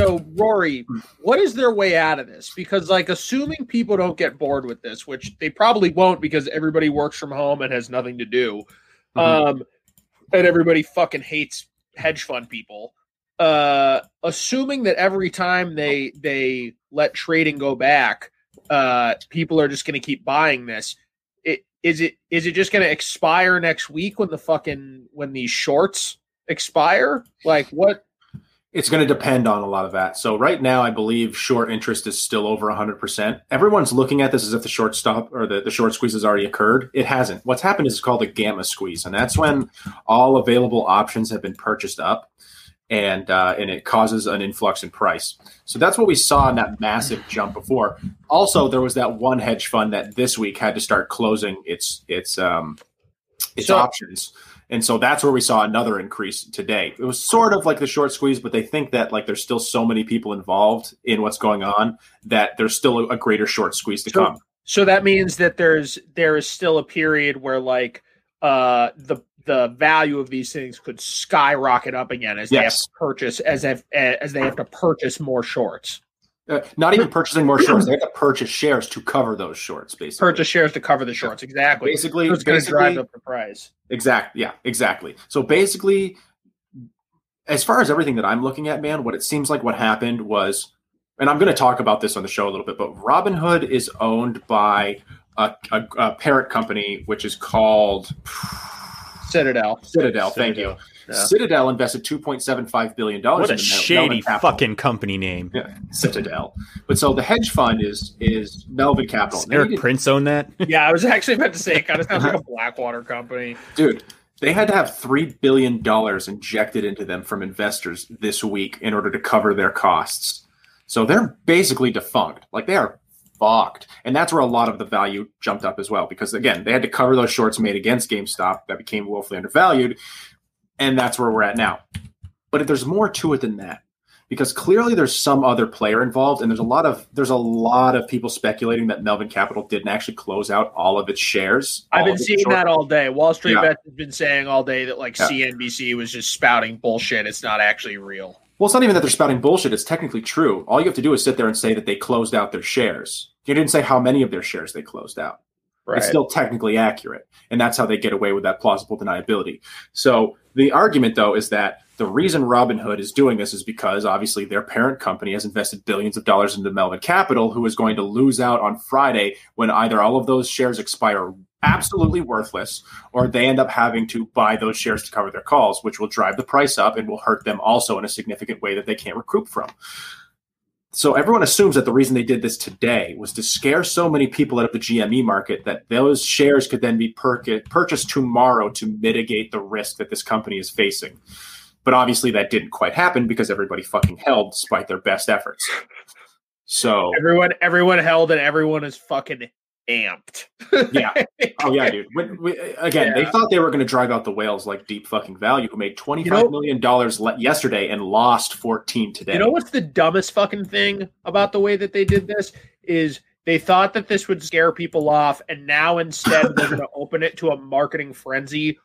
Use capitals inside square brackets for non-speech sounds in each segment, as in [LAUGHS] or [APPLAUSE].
So, Rory, what is their way out of this? Because, like, assuming people don't get bored with this, which they probably won't because everybody works from home and has nothing to do, Mhm. um, and everybody fucking hates hedge fund people. Uh, assuming that every time they they let trading go back, uh, people are just going to keep buying this. It is it is it just going to expire next week when the fucking when these shorts expire? Like what? It's going to depend on a lot of that. So right now, I believe short interest is still over 100%. Everyone's looking at this as if the short stop or the, the short squeeze has already occurred. It hasn't. What's happened is it's called a gamma squeeze, and that's when all available options have been purchased up, and uh, and it causes an influx in price. So that's what we saw in that massive jump before. Also, there was that one hedge fund that this week had to start closing its its um, its So- options. And so that's where we saw another increase today. It was sort of like the short squeeze, but they think that like there's still so many people involved in what's going on that there's still a, a greater short squeeze to So- come. So that means that there's there is still a period where like uh the the value of these things could skyrocket up again as they have to purchase as if as they have to purchase more shorts. Uh, not even purchasing more shorts; they have to purchase shares to cover those shorts. Basically, Purchase shares to cover the shorts. Exactly. Basically, So it's going to drive up the price. Exact. Yeah, exactly. So basically, as far as everything that I'm looking at, man, what it seems like what happened was, and I'm going to talk about this on the show a little bit, but Robinhood is owned by a, a, a parent company which is called Citadel. Citadel. Thank you. Yeah. Citadel invested 2.75 billion dollars. What a in shady Melvin fucking company name. Yeah, Citadel. But so the hedge fund is is Melvin Capital. Does Erik needed- Prince own that? [LAUGHS] Yeah, I was actually about to say it kind of sounds like a [LAUGHS] Blackwater company. Dude, they had to have three billion dollars injected into them from investors this week in order to cover their costs. So they're basically defunct. Like they are fucked. And that's where a lot of the value jumped up as well. Because again, they had to cover those shorts made against GameStop that became woefully undervalued. And that's where we're at now. But if there's more to it than that. Because clearly there's some other player involved, and there's a lot of there's a lot of people speculating that Melvin Capital didn't actually close out all of its shares. I've been seeing short- that all day. Wall Street Yeah. Bets has been saying all day that like Yeah. CNBC was just spouting bullshit. It's not actually real. Well, it's not even that they're spouting bullshit. It's technically true. All you have to do is sit there and say that they closed out their shares. You didn't say how many of their shares they closed out. Right. It's still technically accurate. And that's how they get away with that plausible deniability. So the argument, though, is that the reason Robinhood is doing this is because obviously their parent company has invested billions of dollars into Melvin Capital, who is going to lose out on Friday when either all of those shares expire absolutely worthless or they end up having to buy those shares to cover their calls, which will drive the price up and will hurt them also in a significant way that they can't recoup from. So everyone assumes that the reason they did this today was to scare so many people out of the GME market that those shares could then be per- purchased tomorrow to mitigate the risk that this company is facing. But obviously that didn't quite happen because everybody fucking held despite their best efforts. So everyone, everyone held, and everyone is fucking amped. yeah, [LAUGHS] oh yeah, dude. When, we, again, they thought they were going to drive out the whales like deep fucking value, who made twenty You five know- million dollars le- yesterday and lost fourteen today. You know what's the dumbest fucking thing about the way that they did this is they thought that this would scare people off, and now instead they're going [COUGHS] to open it to a marketing frenzy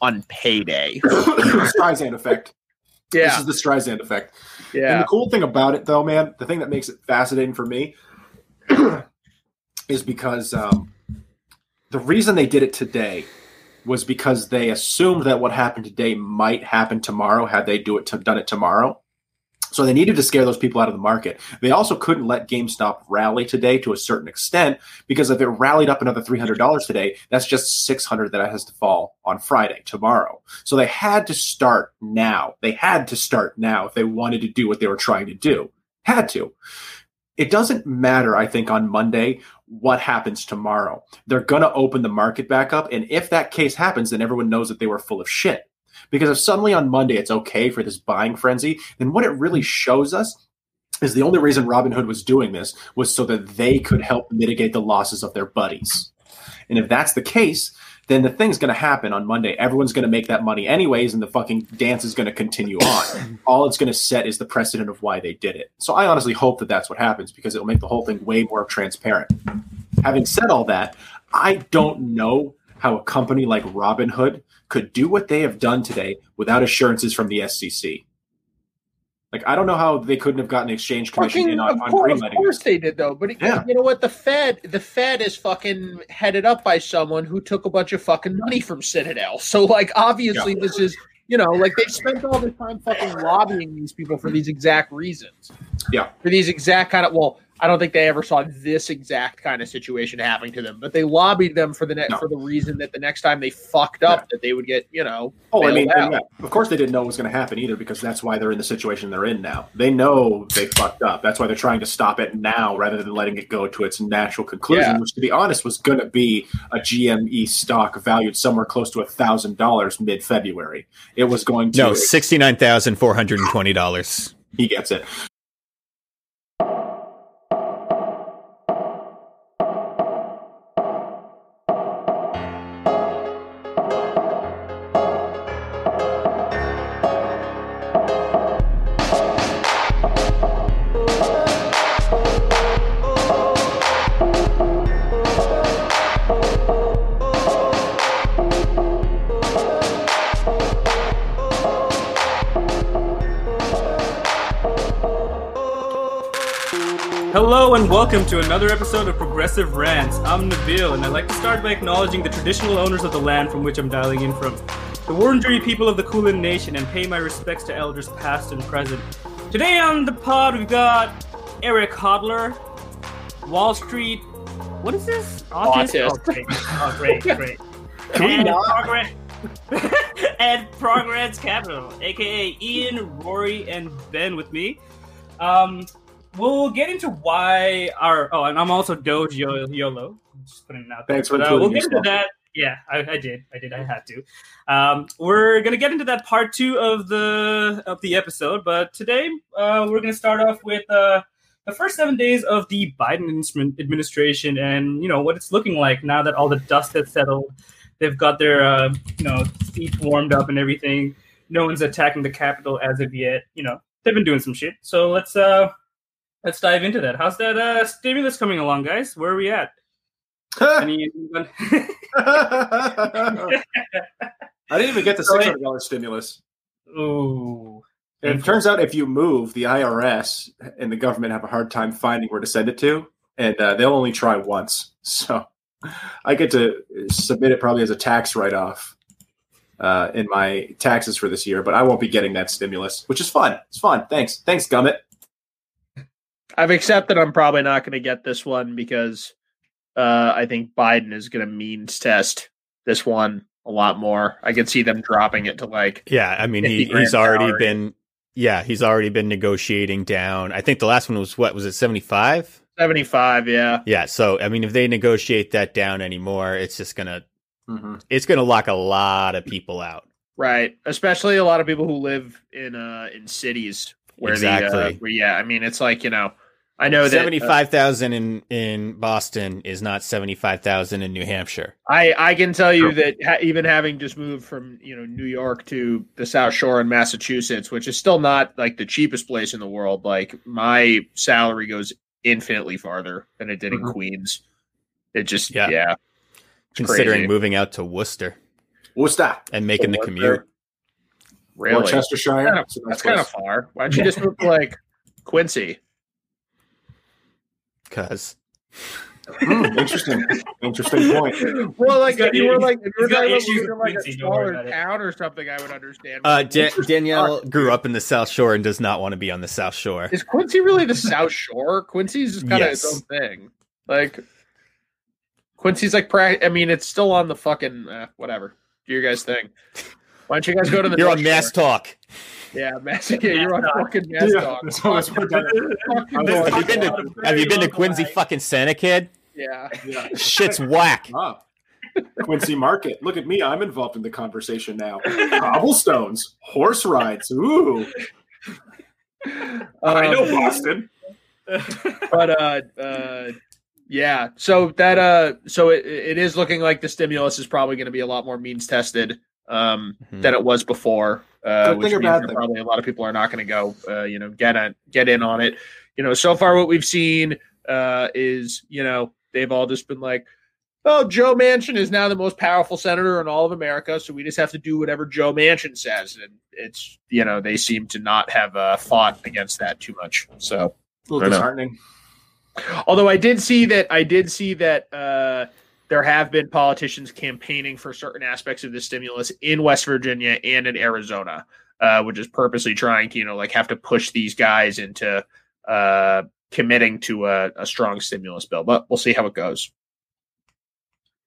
on payday. [COUGHS] Streisand effect. Yeah, this is the Streisand effect. Yeah. And the cool thing about it, though, man, the thing that makes it fascinating for me is because um, the reason they did it today was because they assumed that what happened today might happen tomorrow had they do it to, done it tomorrow. So they needed to scare those people out of the market. They also couldn't let GameStop rally today to a certain extent because if it rallied up another three hundred dollars today, that's just six hundred that has to fall on Friday tomorrow. So they had to start now. They had to start now if they wanted to do what they were trying to do. Had to. It doesn't matter, I think, on Monday what happens tomorrow. They're going to open the market back up. And if that case happens, then everyone knows that they were full of shit. Because if suddenly on Monday it's okay for this buying frenzy, then what it really shows us is the only reason Robinhood was doing this was so that they could help mitigate the losses of their buddies. And if that's the case, then the thing's going to happen on Monday. Everyone's going to make that money anyways, and the fucking dance is going to continue on. [LAUGHS] All it's going to set is the precedent of why they did it. So I honestly hope that that's what happens because it'll make the whole thing way more transparent. Having said all that, I don't know how a company like Robinhood could do what they have done today without assurances from the SEC. Like I don't know how they couldn't have gotten exchange commission Fucking, in on, on course, of course they did though. But it- Yeah. you know what? The Fed, the Fed is fucking headed up by someone who took a bunch of fucking money from Citadel. [LAUGHS] So like, obviously, this is you know, like they spent all their time fucking lobbying these people for these exact reasons. Yeah. for these exact kind of. Well, I don't think they ever saw this exact kind of situation happening to them, but they lobbied them for the ne- No. for the reason that the next time they fucked up, that they would get you know. Oh, I mean, out. yeah, of course they didn't know it was going to happen either because that's why they're in the situation they're in now. They know they fucked up. That's why they're trying to stop it now rather than letting it go to its natural conclusion, Yeah. which, to be honest, was going to be a GME stock valued somewhere close to a thousand dollars mid February. It was going to. No, sixty nine thousand four hundred and twenty dollars. he gets it. And welcome to another episode of Progressive Rants. I'm Nabil, and I'd like to start by acknowledging the traditional owners of the land from which I'm dialing in from, the Wurundjeri people of the Kulin Nation, and pay my respects to elders past and present. Today on the pod, we've got Eric Hodler, Wall Street. What is this? Autist. Oh, great. Oh, great, [LAUGHS] great. And? Progress. [LAUGHS] and Progress Capital, aka Ian, Rory, and Ben with me. Um, we'll get into why our oh, and I'm also Doge Yo- Yolo. Just putting it out there. Thanks for But, uh, we'll get into that. Yeah, I, I did. I did. I had to. Um, we're gonna get into that part two of the of the episode, but today uh, we're gonna start off with uh, the first seven days of the Biden administration, and you know what it's looking like now that all the dust has settled. They've got their uh, you know seats warmed up and everything. No one's attacking the Capitol as of yet. You know they've been doing some shit. So let's uh let's dive into that. How's that uh stimulus coming along, guys? Where are we at? Any [LAUGHS] [LAUGHS] I didn't even get the six hundred dollars stimulus. Ooh. And it turns out if you move, the IRS and the government have a hard time finding where to send it to, and uh, they'll only try once. So I get to submit it probably as a tax write off uh, in my taxes for this year, but I won't be getting that stimulus, which is fun. It's fun. Thanks. Thanks, Gummit. I've accepted I'm probably not going to get this one because uh, I think Biden is going to means test this one a lot more. I can see them dropping it to like Yeah, I mean he, he's already salary. been yeah, he's already been negotiating down. I think the last one was what was it, seventy five? 75. Yeah. Yeah, so I mean if they negotiate that down anymore, it's just gonna Mm-hmm. it's gonna lock a lot of people out. Right. Especially a lot of people who live in uh in cities where the uh, where, yeah, I mean it's like, you know, I know that uh, Seventy five thousand in in Boston is not seventy five thousand in New Hampshire. I I can tell you that ha- even having just moved from you know New York to the South Shore in Massachusetts, which is still not like the cheapest place in the world, like my salary goes infinitely farther than it did in Mhm. Queens. It just yeah, Yeah. Considering crazy. moving out to Worcester Worcester and making the commute. really. Worcestershire. Kind of- It's a nice that's kind of far. Why don't you just move to like Quincy? Cause Hmm, interesting. interesting point. Well, like if you were like if you were he's got talking about issues moving to like a Quincy, don't worry smaller town or something, I would understand. uh, Da- Danielle grew up in the South Shore and does not want to be on the South Shore. Is Quincy really the South Shore? Quincy's just kind of Yes. its own thing. Like Quincy's like, pra- I mean, it's still on the fucking uh, whatever. Do your guys thing. Why don't you guys go to the? You're North on Mass Shore? Talk. Yeah, [LAUGHS] Mass. Yeah, you're on fucking Mass Yeah, Talk. that's always more better. Fucking This North Have you been to Have you been to Quincy fucking Santa kid? Yeah. Yeah. [LAUGHS] Shit's whack. Ah, Quincy Market. Look at me. I'm involved in the conversation now. [LAUGHS] Cobblestones, horse rides. Ooh, I know Um, Boston. but uh uh yeah so that uh so it, it is looking like the stimulus is probably going to be a lot more means tested um Mhm. than it was before uh Good which means that probably a lot of people are not going to go uh you know get on get in on it you know so far what we've seen uh is you know they've all just been like oh, Joe Manchin is now the most powerful senator in all of America, so we just have to do whatever Joe Manchin says. And it's, you know, they seem to not have uh, fought against that too much. So, A little know. disheartening. although I did see that, I did see that uh, there have been politicians campaigning for certain aspects of the stimulus in West Virginia and in Arizona, uh, which is purposely trying to, you know, like have to push these guys into uh, committing to a, a strong stimulus bill. But we'll see how it goes.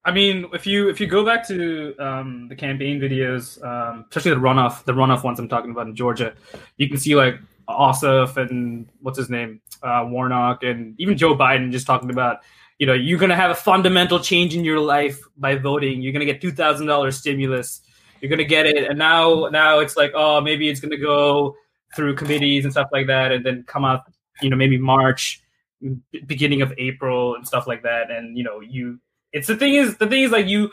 I mean, if you if you go back to um, the campaign videos, um, especially the runoff, the runoff ones I'm talking about in Georgia, you can see like Ossoff and what's his name, uh, Warnock, and even Joe Biden just talking about, you know, you're gonna have a fundamental change in your life by voting. You're gonna get two thousand dollars stimulus. You're gonna get it, and now now it's like, oh, maybe it's gonna go through committees and stuff like that, and then come out, you know, maybe March, beginning of April and stuff like that, and you know, you it's the thing is the thing is like you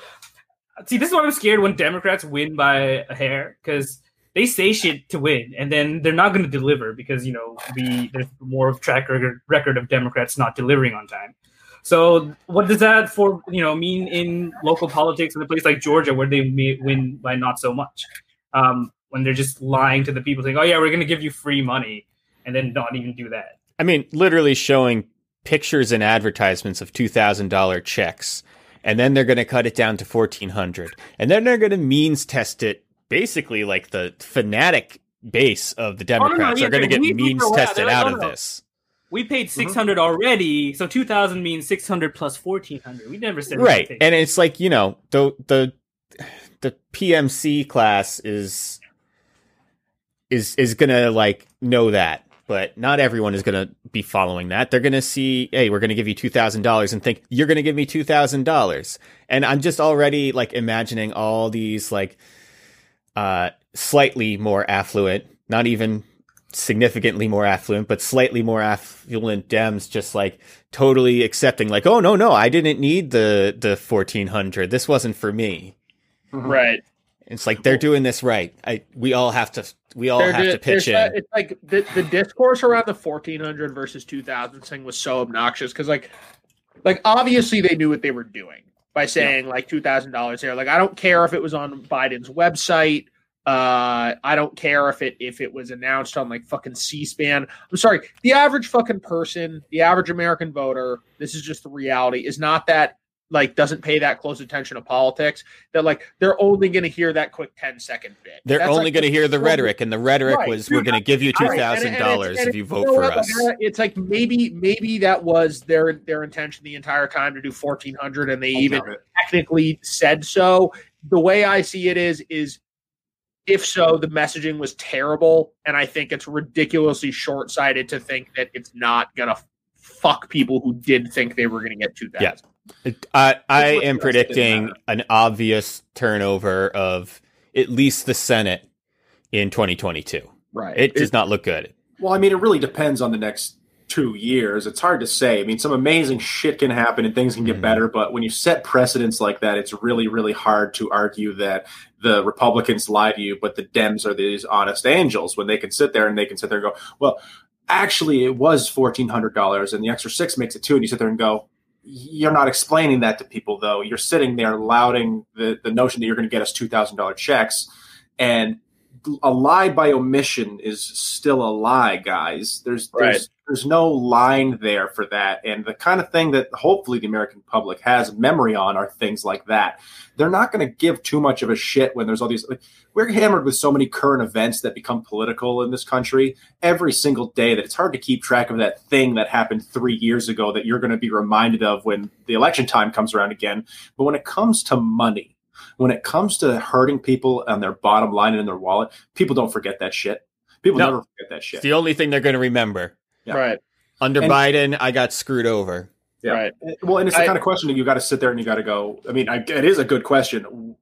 see this is why I'm scared when Democrats win by a hair because they say shit to win and then they're not going to deliver because you know we there's more of track record of Democrats not delivering on time. So what does that for you know mean in local politics in a place like Georgia where they may win by not so much um, when they're just lying to the people saying oh yeah we're going to give you free money and then not even do that. I mean, literally showing pictures and advertisements of two thousand dollar checks, and then they're going to cut it down to fourteen hundred, and then they're going to means test it. Basically, like the fanatic base of the no, no, Democrats yeah, are going to get means tested out of no. this. We paid six hundred already, so two thousand means six hundred plus fourteen hundred. We never said right anything. and it's like you know the the the pmc class is is is gonna like know that but not everyone is gonna be following that they're gonna see hey we're gonna give you $2000 and think you're gonna give me $2000 and i'm just already like imagining all these like uh slightly more affluent not even significantly more affluent but slightly more affluent dems just like totally accepting like oh no no i didn't need the the 1400 this wasn't for me mm-hmm. Right. it's like they're doing this right i we all have to we all There- have there- to pitch there's that- in It's like the, the discourse around the 1400 versus 2000 thing was so obnoxious because, like, like obviously they knew what they were doing by saying like two thousand dollars there. Like, I don't care if it was on Biden's website. Uh, I don't care if it if it was announced on like fucking C-SPAN. I'm sorry, the average fucking person, the average American voter. This is just the reality. Is not that like doesn't pay that close attention to politics. That like they're only going to hear that quick 10 second bit. they're That's, only like, going to hear the rhetoric and the rhetoric Right. was we're going to give you Right. And- and $2000 it's- if you vote know for what? us It's like maybe maybe that was their their intention the entire time to do fourteen hundred, and they even technically said so. The way I see it is is if so, the messaging was terrible, and I think it's ridiculously short sighted to think that it's not gonna fuck people who did think they were gonna get two thousand. Yeah. I, I am predicting an obvious turnover of at least the Senate in 2022. Right. It does not look good. Well, I mean, it really depends on the next two years. It's hard to say. I mean, some amazing shit can happen and things can get Mhm. better, but when you set precedents like that, it's really, really hard to argue that the Republicans lie to you, but the Dems are these honest angels when they can sit there and they can sit there and go, well, actually, it was $1,400 and the extra six makes it two. And you sit there and go, you're not explaining that to people, though. You're sitting there lauding the, the notion that you're going to get us $2,000 checks. And a lie by omission is still a lie, guys. There's Right. there's there's no line there for that. And the kind of thing that hopefully the American public has memory on are things like that. They're not going to give too much of a shit when there's all these. Like, we're hammered with so many current events that become political in this country every single day that it's hard to keep track of that thing that happened three years ago that you're going to be reminded of when the election time comes around again. But when it comes to money, when it comes to hurting people and their bottom line and in their wallet, people don't forget that shit. People No. never forget that It's shit. the only thing they're going to remember. Yeah. Right. Under And- Biden, I got screwed over. Yeah. Right. Well, and it's the I- kind of question that you got to sit there and you got to go. I mean, I, it is a good question.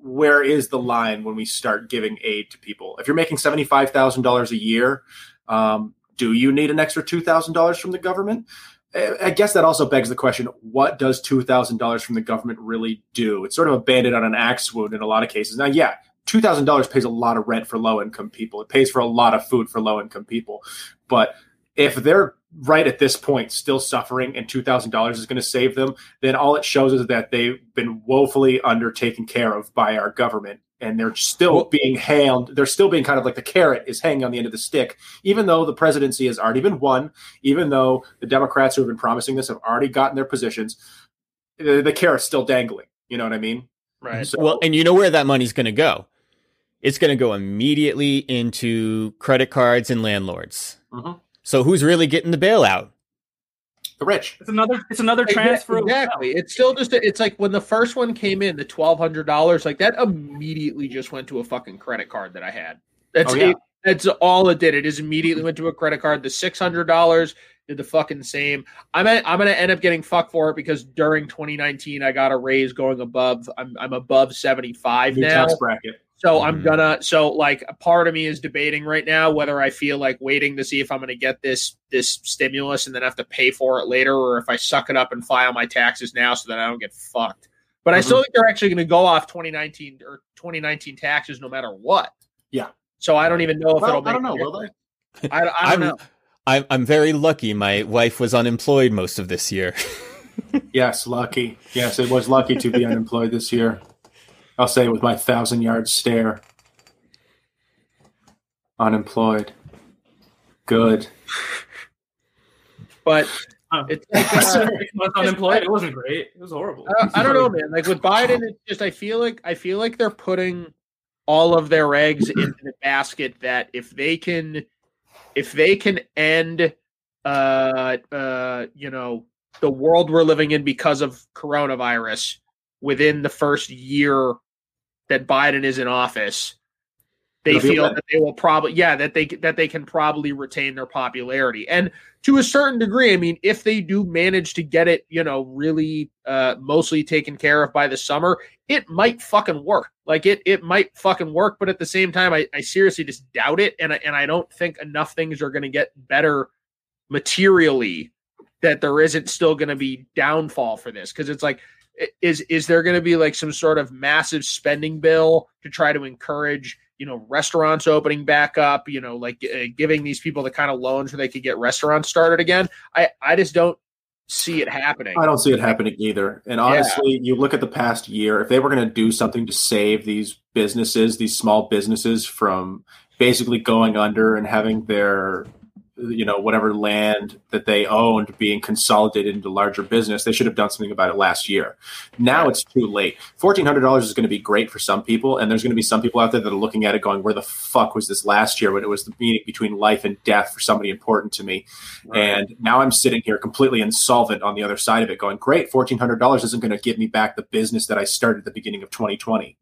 Where is the line when we start giving aid to people? If you're making seventy five thousand dollars a year, um, do you need an extra two thousand dollars from the government? I guess that also begs the question: What does two thousand dollars from the government really do? It's sort of a bandit on an axe wound in a lot of cases. Now, yeah, two thousand dollars pays a lot of rent for low income people. It pays for a lot of food for low income people, but if they're right at this point still suffering and $2,000 is going to save them, then all it shows is that they've been woefully undertaken care of by our government and they're still Well- being hanged. They're still being kind of like the carrot is hanging on the end of the stick, even though the presidency has already been won, even though the Democrats who have been promising this have already gotten their positions. The, the carrot's still dangling. You know what I mean? Right. So, Well, and you know where that money's going to go? It's going to go immediately into credit cards and landlords. Mhm. So who's really getting the bailout? The rich. It's another it's another transfer. of Exactly. It's still just it's like when the first one came in, the twelve hundred dollars, like that immediately just went to a fucking credit card that I had. That's Oh, yeah. it. That's all it did. It just immediately went to a credit card. The six hundred dollars did the fucking same. I'm at, I'm gonna end up getting fucked for it because during 2019 I got a raise going above. I'm I'm above 75 New now. tax bracket. So I'm Mhm. gonna so like a part of me is debating right now whether I feel like waiting to see if I'm gonna get this this stimulus and then have to pay for it later, or if I suck it up and file my taxes now so that I don't get fucked. But I Mhm. still think they're actually gonna go off 2019 or 2019 taxes no matter what. Yeah. So I don't even know if Well, it'll make I don't know. Will they? difference. I, I I'm, don't know. I'm I'm very lucky. My wife was unemployed most of this year. [LAUGHS] Yes, lucky. Yes, it was lucky to be unemployed this year. I'll say it with my thousand yard stare. Unemployed. Good. But [LAUGHS] Huh. it's like, uh, [LAUGHS] Six unemployed. It wasn't great. It was horrible. I, I don't know, man. Like with Biden, it's just I feel like I feel like they're putting all of their eggs into the basket that if they can if they can end uh uh you know the world we're living in because of coronavirus within the first year that Biden is in office, they It'll feel that they will probably yeah that they that they can probably retain their popularity. And to a certain degree i mean if they do manage to get it you know really uh mostly taken care of by the summer it might fucking work. Like it it might fucking work but at the same time i, I seriously just doubt it. And I, and i don't think enough things are going to get better materially that there isn't still going to be downfall for this. Because it's like is is there going to be like some sort of massive spending bill to try to encourage you know restaurants opening back up you know like uh, giving these people the kind of loans where they could get restaurants started again? I i just don't see it happening. I don't see it happening either. And honestly, you look at the past year, if they were going to do something to save these businesses, these small businesses from basically going under and having their you know whatever land that they owned being consolidated into larger business they should have done something about it last year now it's too late $1400 is going to be great for some people and there's going to be some people out there that are looking at it going where the fuck was this last year when it was the meeting between life and death for somebody important to me and now I'm sitting here completely insolvent on the other side of it, going, great, $1,400 isn't going to give me back the business that I started at the beginning of 2020.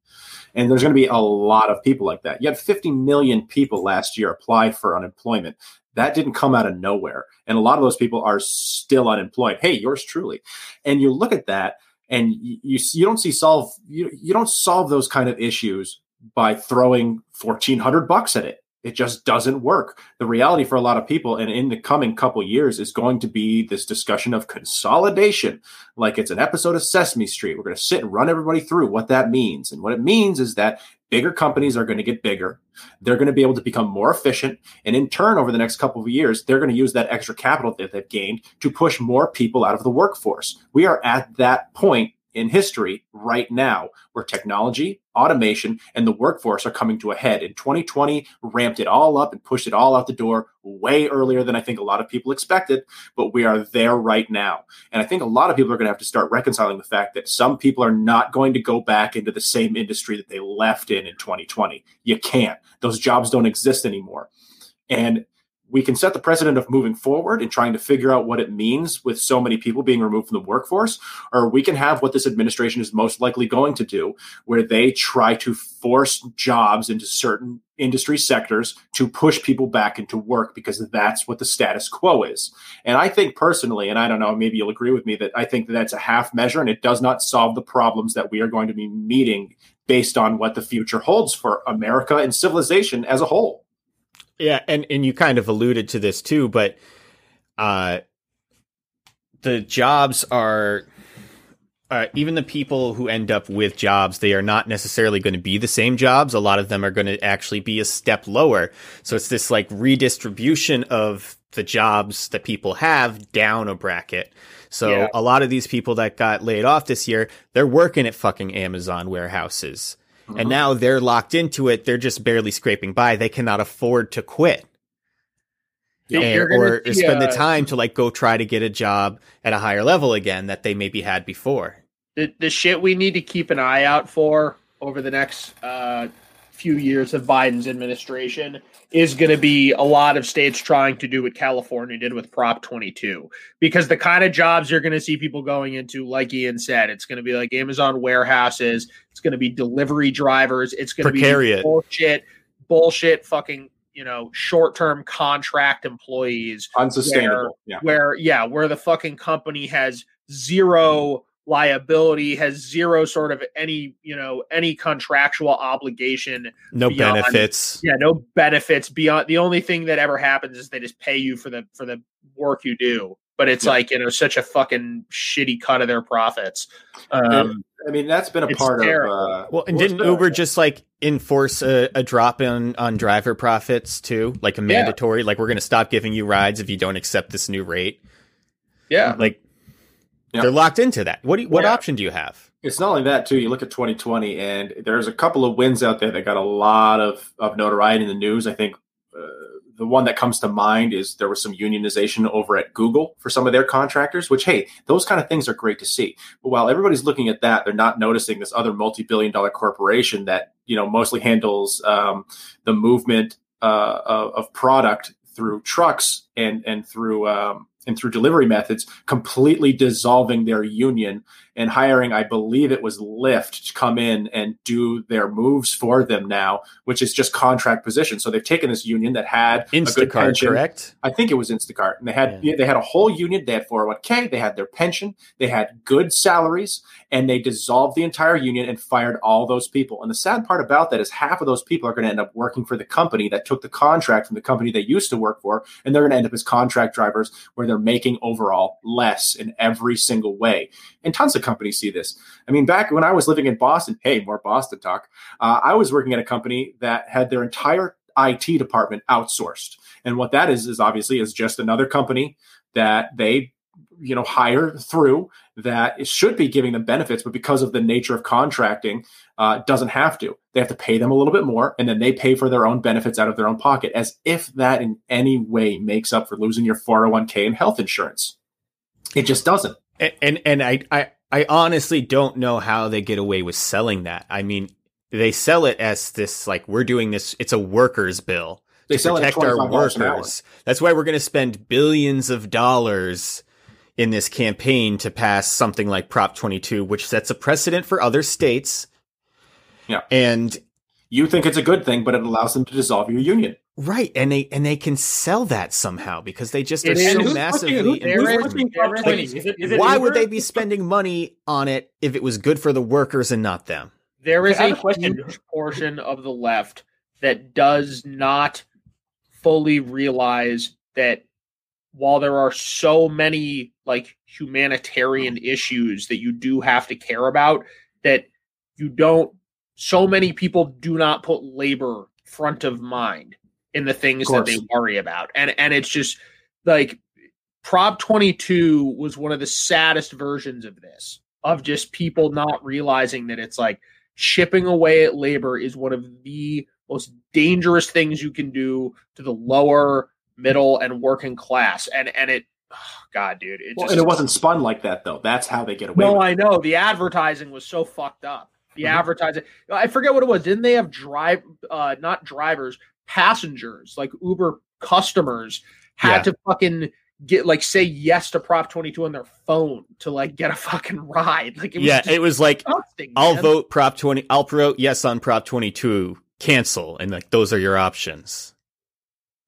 And there's going to be a lot of people like that. You had 50 million people last year apply for unemployment. That didn't come out of nowhere. And a lot of those people are still unemployed. Hey, yours truly. And you look at that and you, you, you don't see solve, you, you don't solve those kind of issues by throwing 1400 bucks at it. It just doesn't work the reality for a lot of people and in the coming couple years is going to be this discussion of consolidation like it's an episode of sesame street we're going to sit and run everybody through what that means and what it means is that bigger companies are going to get bigger. They're going to be able to become more efficient. And in turn over the next couple of years they're going to use that extra capital that they've gained to push more people out of the workforce. We are at that point in history right now where technology, automation, and the workforce are coming to a head. In 2020, ramped it all up and pushed it all out the door way earlier than I think a lot of people expected, but we are there right now. And I think a lot of people are going to have to start reconciling the fact that some people are not going to go back into the same industry that they left in in 2020. You can't. Those jobs don't exist anymore. And we can set the precedent of moving forward and trying to figure out what it means with so many people being removed from the workforce, or we can have what this administration is most likely going to do, where they try to force jobs into certain industry sectors to push people back into work because that's what the status quo is. And I think personally, and I don't know, maybe you'll agree with me that I think that that's a half measure and it does not solve the problems that we are going to be meeting based on what the future holds for America and civilization as a whole. Yeah, and and you kind of alluded to this too, but uh the jobs are uh, even the people who end up with jobs, they are not necessarily going to be the same jobs. A lot of them are going to actually be a step lower. So it's this like redistribution of the jobs that people have down a bracket. So Yeah. a lot of these people that got laid off this year, they're working at fucking Amazon warehouses. Mhm. And now they're locked into it. They're just barely scraping by. They cannot afford to quit You're and, or see, spend the uh, time to like go try to get a job at a higher level again that they maybe had before. the, the shit we need to keep an eye out for over the next uh, few years of Biden's administration is going to be a lot of states trying to do what California did with Prop 22. Because the kind of jobs you're going to see people going into, like Ian said, it's going to be like Amazon warehouses, it's going to be delivery drivers, it's going to be bullshit, bullshit, fucking, you know, short term contract employees Unsustainable. Yeah. where yeah where the fucking company has zero liability has zero sort of any you know any contractual obligation No Beyond- benefits. yeah no benefits beyond the only thing that ever happens is they just pay you for the for the work you do but it's Yeah. like you know such a fucking shitty cut of their profits um I mean, that's been a part terrible. of. Uh, Well, and didn't Uber just like enforce a, a drop in on driver profits too? Like a mandatory, like we're going to stop giving you rides if you don't accept this new rate. yeah Like Yeah. they're locked into that. What do you, what Yeah. option do you have? It's not only that too. You look at 2020, and there's a couple of wins out there that got a lot of of notoriety in the news. I think uh, the one that comes to mind is there was some unionization over at Google for some of their contractors. Which, hey, those kind of things are great to see. But while everybody's looking at that, they're not noticing this other multi-billion dollar corporation that you know mostly handles um, the movement uh, of, of product through trucks and and through um, and through delivery methods, completely dissolving their union and hiring, I believe it was Lyft to come in and do their moves for them now, which is just contract position. So they've taken this union that had a good Instacart, pension. correct? I think it was Instacart, and they had Yeah. they had a whole union. They had 401k, they had their pension, they had good salaries, and they dissolved the entire union and fired all those people. And the sad part about that is half of those people are going to end up working for the company that took the contract from the company they used to work for, and they're going to end up as contract drivers where they're making overall less in every single way. And tons of companies see this. I mean, back when I was living in Boston, hey, more Boston talk. Uh, I was working at a company that had their entire IT department outsourced. And what that is is obviously is just another company that they you know hire through that it should be giving them benefits but because of the nature of contracting uh, doesn't have to they have to pay them a little bit more and then they pay for their own benefits out of their own pocket as if that in any way makes up for losing your 401k and health insurance it just doesn't And and, and I, I I honestly don't know how they get away with selling that. I mean, they sell it as this like we're doing this. It's a workers' bill they to sell it protect our $25 an hour. workers. That's why we're going to spend billions of dollars in this campaign to pass something like Prop 22, which sets a precedent for other states. Yeah. And you think it's a good thing but it allows them to dissolve your union right, and they and they can sell that somehow because they just are It is- so who's massively pushing, who's, there who's is- pushing there Prop is- 20? Is it, is it Why Uber? would they be spending money on it if it was good for the workers and not them? There is a a question. huge portion of the left that does not fully realize that while there are so many like humanitarian issues that you do have to care about, that you don't so many people do not put labor front of mind in the things that they worry about. And and it's just like Prop 22 was one of the saddest versions of this, of just people not realizing that it's like chipping away at labor is one of the most dangerous things you can do to the lower, middle, and working class. And and it, oh, God, dude, it well, just and it wasn't spun like that though that's how they get away no, with it. I know the advertising was so fucked up. The Mhm. advertising, I forget what it was. Didn't they have drive, uh, not drivers, passengers, like Uber customers had Yeah. to fucking get like say yes to Prop 22 on their phone to like get a fucking ride. Like it was yeah, it was like. I'll man. vote Prop 20. I'll vote yes on Prop 22. Cancel, and like those are your options.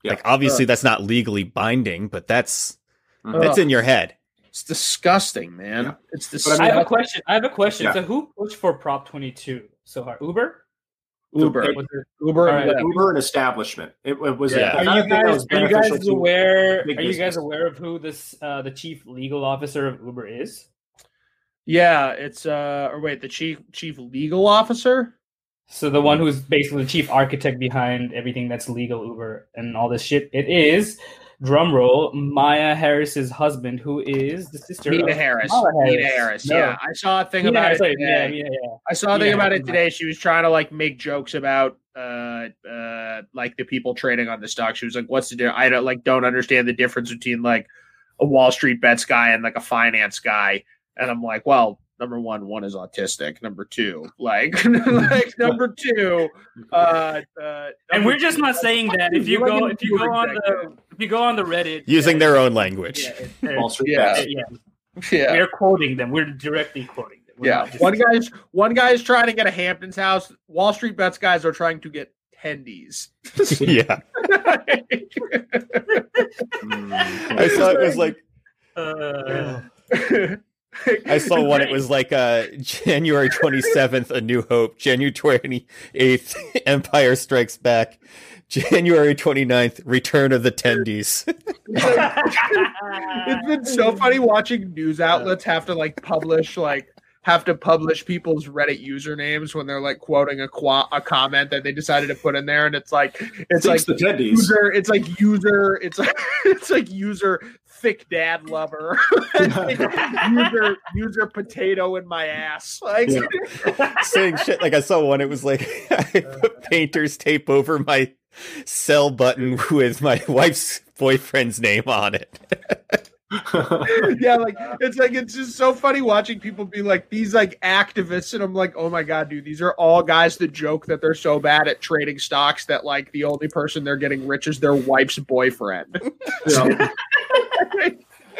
Yeah. Like obviously that's not legally binding, but that's Mhm. that's in your head. It's disgusting, man. Yeah. It's disgusting. I have a question. I have a question. Yeah. So who pushed for Prop 22 so hard? Uber? Uber, Was it- Uber, right. Lyft. Uber and establishment. It, it was. Yeah. Are you of thing that guys are you guys aware big are you guys aware of who this uh, the chief legal officer of Uber is? Yeah, it's uh, or wait, the chief chief legal officer. So the one who's basically the chief architect behind everything that's legal Uber and all this shit. It is drum roll, Maya Harris's husband, who is the sister Nina of Harris. Nina Harris. No. Yeah, I saw a thing Nina about Harris, it sorry, today. yeah, yeah, yeah. I saw a thing about it today. She was trying to like make jokes about uh uh like the people trading on the stock. She was like, "What's the difference? I don't like don't understand the difference between like a Wall Street bets guy and like a finance guy." And I'm like, "Well, number one, one is autistic. Number two, like, [LAUGHS] like number two, uh, uh And we're just two- not saying that. If you go, if you go Uber on the, if you go on the Reddit, Using yeah, their own language. yeah, it- it- Wall Street Yeah. yeah, yeah." we're quoting them. We're directly quoting them. We're Yeah, one guy's one guy's trying to get a Hamptons house. Wall Street bets guys are trying to get tendies. [LAUGHS] yeah. [LAUGHS] I saw it was like Uh, I saw one. It was like uh, January 27th, A New Hope. January 28th, [LAUGHS] Empire Strikes Back. January 29th, Return of the Tendies. [LAUGHS] it's been so funny watching news outlets have to like publish like have to publish people's Reddit usernames when they're like quoting a qua- a comment that they decided to put in there, and it's like it's like the tendies. user, it's like user, it's like [LAUGHS] it's like user thick dad lover, [LAUGHS] user user potato in my ass, like Yeah. Saying shit like I saw one. It was like [LAUGHS] I uh. put painter's tape over my sell button with my wife's boyfriend's name on it. [LAUGHS] yeah, like it's like it's just so funny watching people be like these like activists, and I'm like, oh my god, dude, these are all guys that joke that they're so bad at trading stocks that like the only person they're getting rich is their wife's boyfriend. Yeah. [LAUGHS]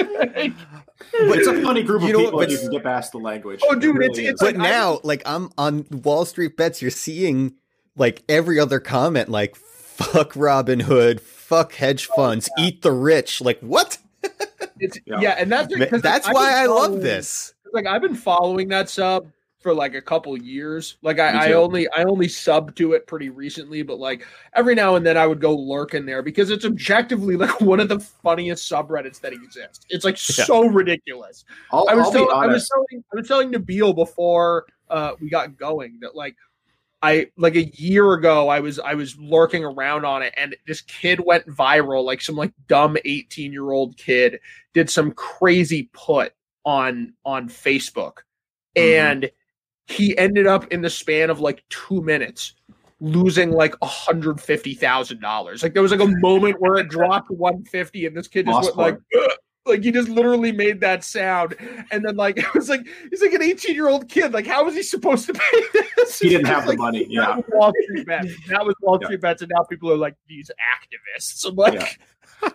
it's a funny group of You know what, people but- you can get past the language. Oh, dude, It it's- really it's is. But like, I- now, like I'm on Wall Street Bets, you're seeing like every other comment, like "fuck Robinhood," "fuck hedge oh, funds," "eat the rich." Like what? It's Yeah. yeah, and that's because That's I've why I love this. Like I've been following that sub for like a couple years. Like I, I only I only sub to it pretty recently, but like every now and then I would go lurk in there because it's objectively like [LAUGHS] one of the funniest subreddits that exists. It's like Yeah. so ridiculous. I'll, I was I'll be telling I was telling I was telling Nabil before uh, we got going that like I like a year ago I was I was lurking around on it and this kid went viral like some like dumb 18 year old kid did some crazy put on on Facebook Mhm. and he ended up in the span of like two minutes losing like a hundred fifty thousand dollars. Like there was like a moment where it dropped one fifty, and this kid just Lost went like, "Ugh." Like he just literally made that sound, and then like [LAUGHS] it was like he's like an eighteen year old kid. Like how was he supposed to pay [LAUGHS] this? He didn't have the Like, money, that yeah. was Wall Street bets. That was Wall Yeah. Street bets, and now people are like these activists. I'm like, Yeah.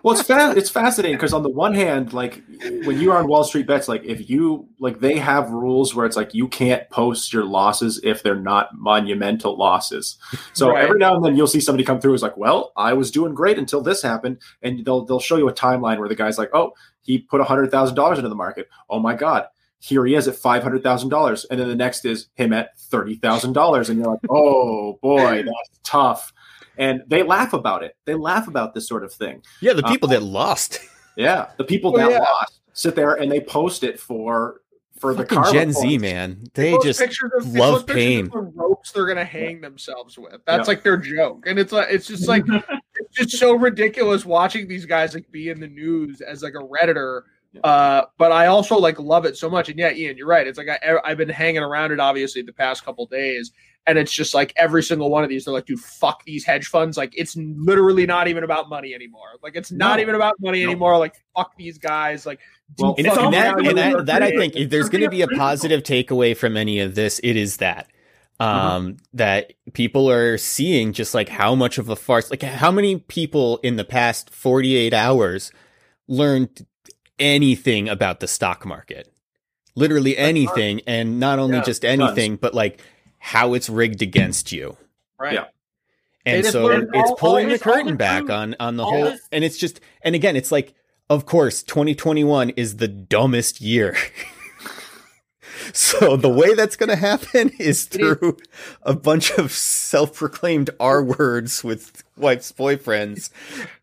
Well, it's fa- it's fascinating because on the one hand, like when you're on Wall Street bets, like if you like they have rules where it's like you can't post your losses if they're not monumental losses. So Right. every now and then you'll see somebody come through who's like, "Well, I was doing great until this happened," and they'll they'll show you a timeline where the guy's like, "Oh, he put hundred thousand dollars into the market. Oh my god." Here he is at five hundred thousand dollars, and then the next is him at thirty thousand dollars, and you're like, [LAUGHS] "Oh boy, [LAUGHS] that's tough." And they laugh about it. They laugh about this sort of thing. Yeah, the people uh, that lost. [LAUGHS] Yeah, the people Oh, that yeah. lost sit there and they post it for for the karma Gen Z, man. They just pictures of, love pain. the ropes they're gonna hang themselves with. That's Yeah. like their joke, and it's like it's just like just so ridiculous watching these guys like be in the news as like a redditor. Uh, but I also like love it so much, and yeah, Ian, you're right. It's like I, I've been hanging around it obviously the past couple days, and it's just like every single one of these, they're like, dude, fuck these hedge funds. Like it's literally not even about money anymore. Like it's not No. even about money No. anymore. Like fuck these guys. Like Well, And, that, and that, that I think if there's going to be a positive takeaway from any of this, it is that um that people are seeing just like how much of a farce like how many people in the past 48 hours learned anything about the stock market? Literally anything and not only Yeah, just anything but like how it's rigged against you. Right. Yeah. and They so learned it's all- pulling all the this- the curtain back on on the All whole this- and it's just and again it's like of course 2021 is the dumbest year [LAUGHS] so the way that's going to happen [LAUGHS] is through a bunch of self-proclaimed r words with wife's boyfriends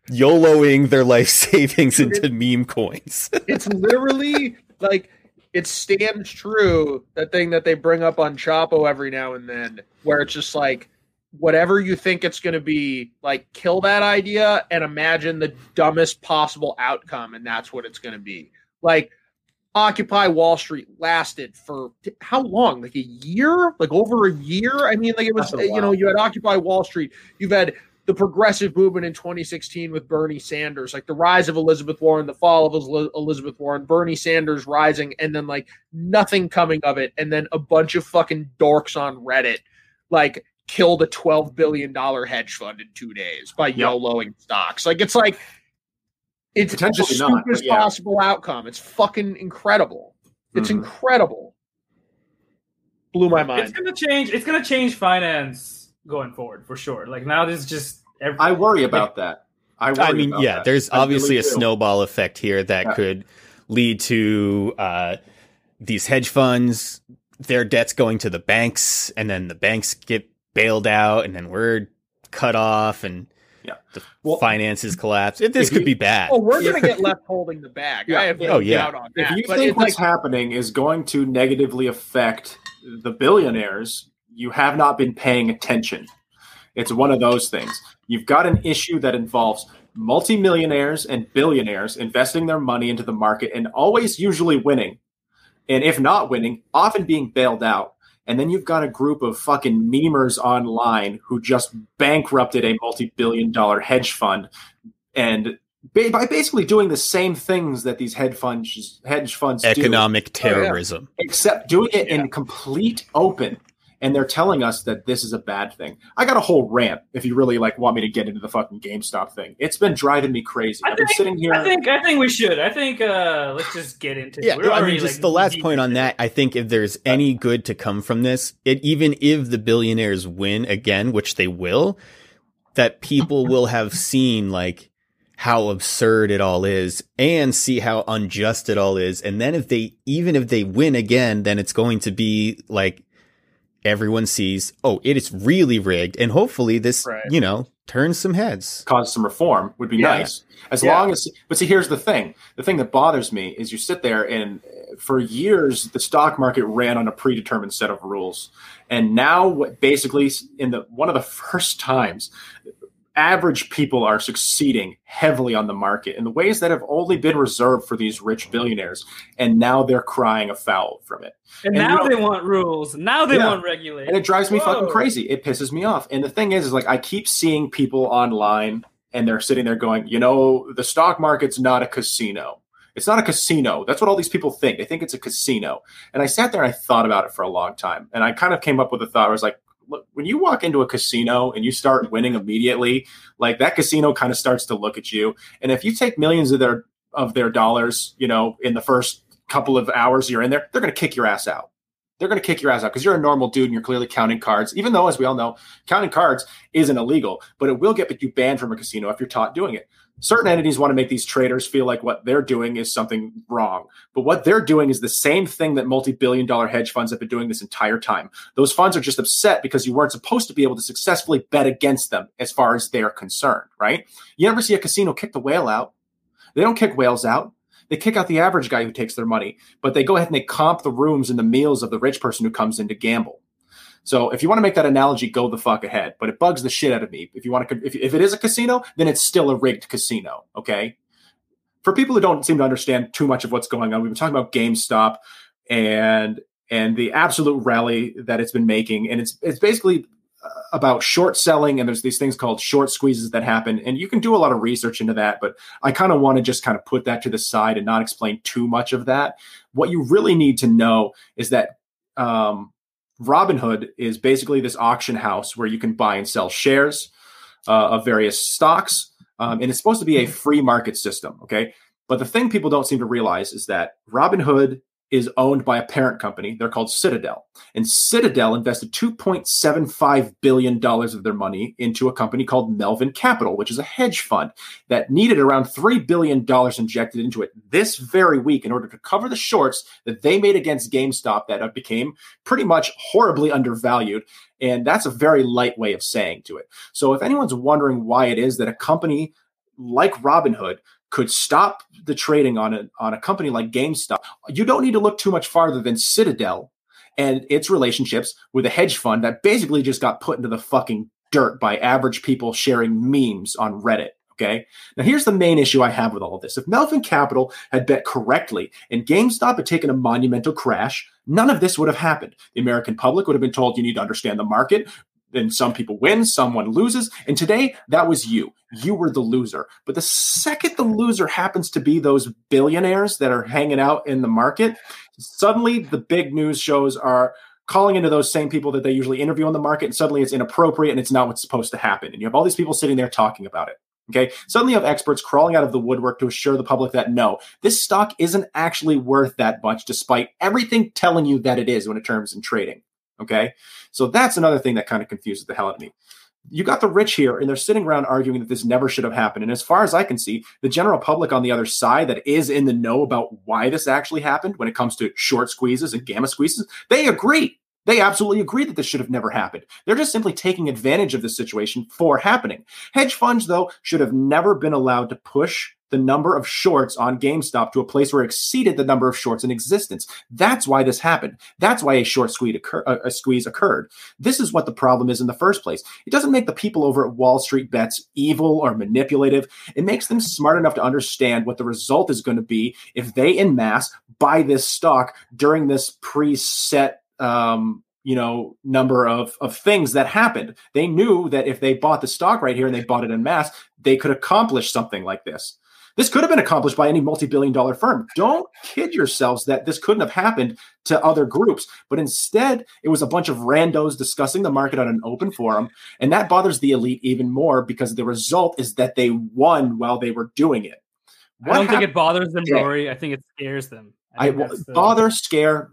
yoloing their life [LAUGHS] savings into meme coins [LAUGHS] it's literally like it stands true that thing that they bring up on Chapo every now and then, where it's just like whatever you think it's going to be, like kill that idea and imagine the dumbest possible outcome, and that's what it's going to be. Like Occupy Wall Street lasted for how long? Like a year? Like over a year? I mean, like it was, eh, you know, you had Occupy Wall Street. You've had the progressive movement in 2016 with Bernie Sanders, like the rise of Elizabeth Warren, the fall of Elizabeth Warren, Bernie Sanders rising, and then like nothing coming of it. And then a bunch of fucking dorks on Reddit, like, killed a $12 billion hedge fund in two days by yep. YOLOing stocks. Like, it's like, it's the stupidest yeah. possible outcome. It's fucking incredible. It's mm-hmm. incredible. Blew my mind. It's gonna change. It's gonna change finance going forward for sure. Like now, this is just. Every, I worry about like, that. I, I mean, yeah. That. There's I obviously really a snowball effect here that yeah. could lead to uh, these hedge funds, their debts going to the banks, and then the banks get bailed out, and then we're cut off, and yeah. The well, finances collapse. This could you, be bad. Oh, we're going to get left holding the bag. Yeah. I have no oh, yeah. doubt on that. If you think what's like, happening is going to negatively affect the billionaires, you have not been paying attention. It's one of those things. You've got an issue that involves multimillionaires and billionaires investing their money into the market and always usually winning. And if not winning, often being bailed out. And then you've got a group of fucking memers online who just bankrupted a multi billion dollar hedge fund and by basically doing the same things that these hedge funds hedge funds economic oh, do, terrorism. Except doing it yeah. in complete open and they're telling us that this is a bad thing. I got a whole rant if you really like want me to get into the fucking GameStop thing. It's been driving me crazy. I have been sitting here. I think I think we should. I think uh let's just get into yeah, it. I mean, just like, the last point on that. I think if there's any good to come from this, it even if the billionaires win again, which they will, that people will have seen like how absurd it all is and see how unjust it all is. And then if they, even if they win again, then it's going to be like everyone sees, oh, it is really rigged. And hopefully this, right. you know, turns some heads. Cause some reform would be yeah. nice. As yeah. long as, but see, here's the thing. The thing that bothers me is you sit there and for years, the stock market ran on a predetermined set of rules. And now basically in the, one of the [LAUGHS] first times average people are succeeding heavily on the market in the ways that have only been reserved for these rich billionaires and now they're crying a foul from it and, and now they want rules now they yeah, want regulation and it drives me Whoa. fucking crazy it pisses me off and the thing is is like i keep seeing people online and they're sitting there going you know the stock market's not a casino it's not a casino. That's what all these people think. They think it's a casino. And I sat there and I thought about it for a long time. And I kind of came up with a thought. I was like, look, when you walk into a casino and you start winning immediately, like that casino kind of starts to look at you. And if you take millions of their of their dollars, you know, in the first couple of hours you're in there, they're going to kick your ass out. They're going to kick your ass out because you're a normal dude and you're clearly counting cards. Even though, as we all know, counting cards isn't illegal, but it will get you banned from a casino if you're taught doing it certain entities want to make these traders feel like what they're doing is something wrong. But what they're doing is the same thing that multi billion dollar hedge funds have been doing this entire time. Those funds are just upset because you weren't supposed to be able to successfully bet against them as far as they're concerned, right? You never see a casino kick the whale out. They don't kick whales out. They kick out the average guy who takes their money, but they go ahead and they comp the rooms and the meals of the rich person who comes in to gamble. So if you want to make that analogy, go the fuck ahead. But it bugs the shit out of me. If you want to, if, if it is a casino, then it's still a rigged casino. Okay. For people who don't seem to understand too much of what's going on, we've been talking about GameStop and and the absolute rally that it's been making, and it's it's basically uh, about short selling and there's these things called short squeezes that happen and you can do a lot of research into that but i kind of want to just kind of put that to the side and not explain too much of that what you really need to know is that um, Robinhood is basically this auction house where you can buy and sell shares uh, of various stocks. Um, and it's supposed to be a free market system. Okay. But the thing people don't seem to realize is that Robinhood is owned by a parent company. They're called Citadel. And Citadel invested $2.75 billion of their money into a company called Melvin Capital, which is a hedge fund that needed around $3 billion injected into it this very week in order to cover the shorts that they made against GameStop that uh, became pretty much horribly undervalued. And that's a very light way of saying to it. So if anyone's wondering why it is that a company like Robinhood could stop the trading on a on a company like GameStop, you don't need to look too much farther than Citadel and its relationships with a hedge fund that basically just got put into the fucking dirt by average people sharing memes on Reddit. Okay. Now, here's the main issue I have with all of this. If Melvin Capital had bet correctly and GameStop had taken a monumental crash, none of this would have happened. The American public would have been told you need to understand the market. Then some people win, someone loses. And today, that was you. You were the loser. But the second the loser happens to be those billionaires that are hanging out in the market, suddenly the big news shows are calling into those same people that they usually interview on the market. And suddenly it's inappropriate and it's not what's supposed to happen. And you have all these people sitting there talking about it. Okay. Suddenly you have experts crawling out of the woodwork to assure the public that no, this stock isn't actually worth that much, despite everything telling you that it is when it terms in trading. Okay. So that's another thing that kind of confuses the hell out of me. You got the rich here, and they're sitting around arguing that this never should have happened. And as far as I can see, the general public on the other side that is in the know about why this actually happened when it comes to short squeezes and gamma squeezes, they agree. They absolutely agree that this should have never happened. They're just simply taking advantage of the situation for happening. Hedge funds, though, should have never been allowed to push the number of shorts on GameStop to a place where it exceeded the number of shorts in existence. That's why this happened. That's why a short squeeze, occur- a squeeze occurred. This is what the problem is in the first place. It doesn't make the people over at Wall Street Bets evil or manipulative. It makes them smart enough to understand what the result is going to be if they in mass buy this stock during this preset um, you know number of of things that happened. They knew that if they bought the stock right here and they bought it in mass they could accomplish something like this. This could have been accomplished by any multi-billion dollar firm. Don't kid yourselves that this couldn't have happened to other groups but instead it was a bunch of randos discussing the market on an open forum and that bothers the elite even more because the result is that they won while they were doing it. What i don't think it bothers them rory. I think it scares them. I, I the... bother scare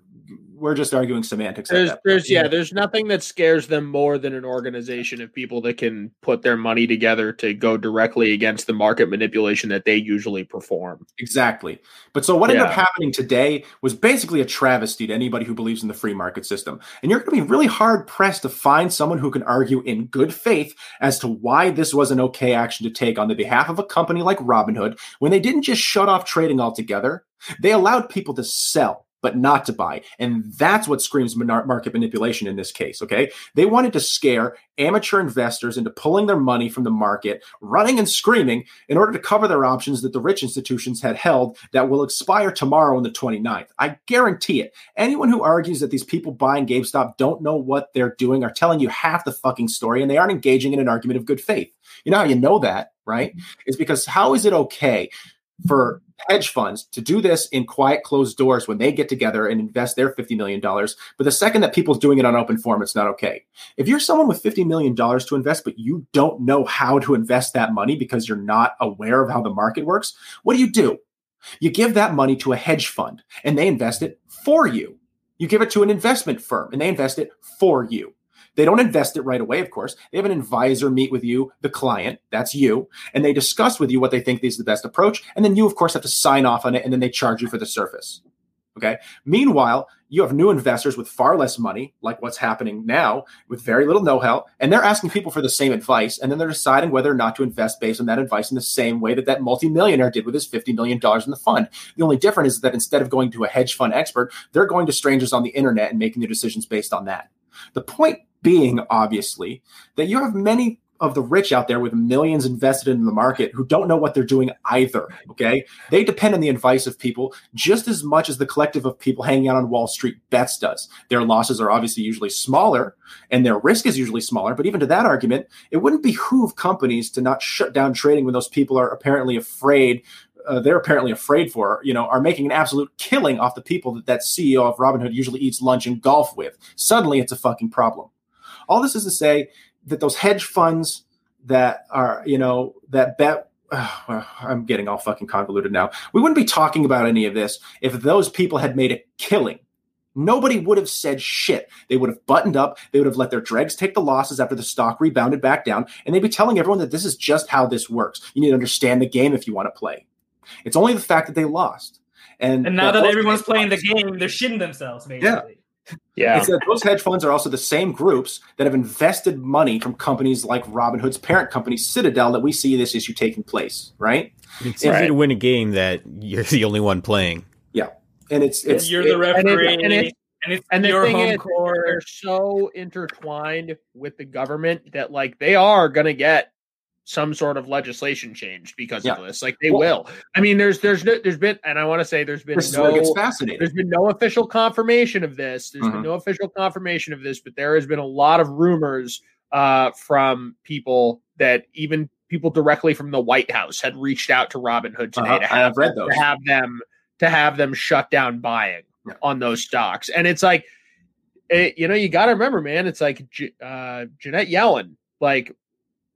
we're just arguing semantics. There's, there's yeah, there's nothing that scares them more than an organization of people that can put their money together to go directly against the market manipulation that they usually perform. Exactly. But so what yeah. ended up happening today was basically a travesty to anybody who believes in the free market system. And you're going to be really hard pressed to find someone who can argue in good faith as to why this was an okay action to take on the behalf of a company like Robinhood when they didn't just shut off trading altogether. They allowed people to sell but not to buy. And that's what screams market manipulation in this case. Okay. They wanted to scare amateur investors into pulling their money from the market, running and screaming in order to cover their options that the rich institutions had held that will expire tomorrow on the 29th. I guarantee it. Anyone who argues that these people buying GameStop don't know what they're doing are telling you half the fucking story and they aren't engaging in an argument of good faith. You know how you know that, right? It's because how is it okay for hedge funds to do this in quiet closed doors when they get together and invest their $50 million. But the second that people's doing it on open forum, it's not okay. If you're someone with $50 million to invest, but you don't know how to invest that money because you're not aware of how the market works, what do you do? You give that money to a hedge fund and they invest it for you. You give it to an investment firm and they invest it for you. They don't invest it right away, of course. They have an advisor meet with you, the client, that's you, and they discuss with you what they think is the best approach. And then you, of course, have to sign off on it and then they charge you for the surface. Okay. Meanwhile, you have new investors with far less money, like what's happening now, with very little know how, and they're asking people for the same advice. And then they're deciding whether or not to invest based on that advice in the same way that that multimillionaire did with his $50 million in the fund. The only difference is that instead of going to a hedge fund expert, they're going to strangers on the internet and making their decisions based on that. The point being, obviously, that you have many of the rich out there with millions invested in the market who don't know what they're doing either. Okay. They depend on the advice of people just as much as the collective of people hanging out on Wall Street bets does. Their losses are obviously usually smaller and their risk is usually smaller. But even to that argument, it wouldn't behoove companies to not shut down trading when those people are apparently afraid uh, they're apparently afraid for, you know, are making an absolute killing off the people that that CEO of Robinhood usually eats lunch and golf with. Suddenly, it's a fucking problem. All this is to say that those hedge funds that are, you know, that bet [SIGHS] Oh, I'm getting all fucking convoluted now. We wouldn't be talking about any of this if those people had made a killing. Nobody would have said shit. They would have buttoned up. They would have let their dregs take the losses after the stock rebounded back down. And they'd be telling everyone that this is just how this works. You need to understand the game if you want to play. It's only the fact that they lost. And, and now that everyone's playing the game, they're shitting themselves, basically. Yeah. Yeah. It's that those hedge funds are also the same groups that have invested money from companies like Robinhood's parent company, Citadel, that we see this issue taking place, right? It's easy right. to win a game that you're the only one playing. Yeah. And it's, it's you're the referee. And, it, and, it, and it's And the your thing home is, core. they're so intertwined with the government that like they are gonna get some sort of legislation changed because Yeah. of this. Like they Well- will. I mean, there's the's no, there's been, and I want to say there's been This is where it no fascinating. there's been no official confirmation of this. There's been Mhm. no official confirmation of this, but there has been a lot of rumors uh, from people that even people directly from the White House had reached out to Robinhood today Uh-huh. to have read those. to have them to have them shut down buying Yeah. on those stocks. And it's like, it, you know, you got to remember, man. It's like uh, Janet Yellen, like,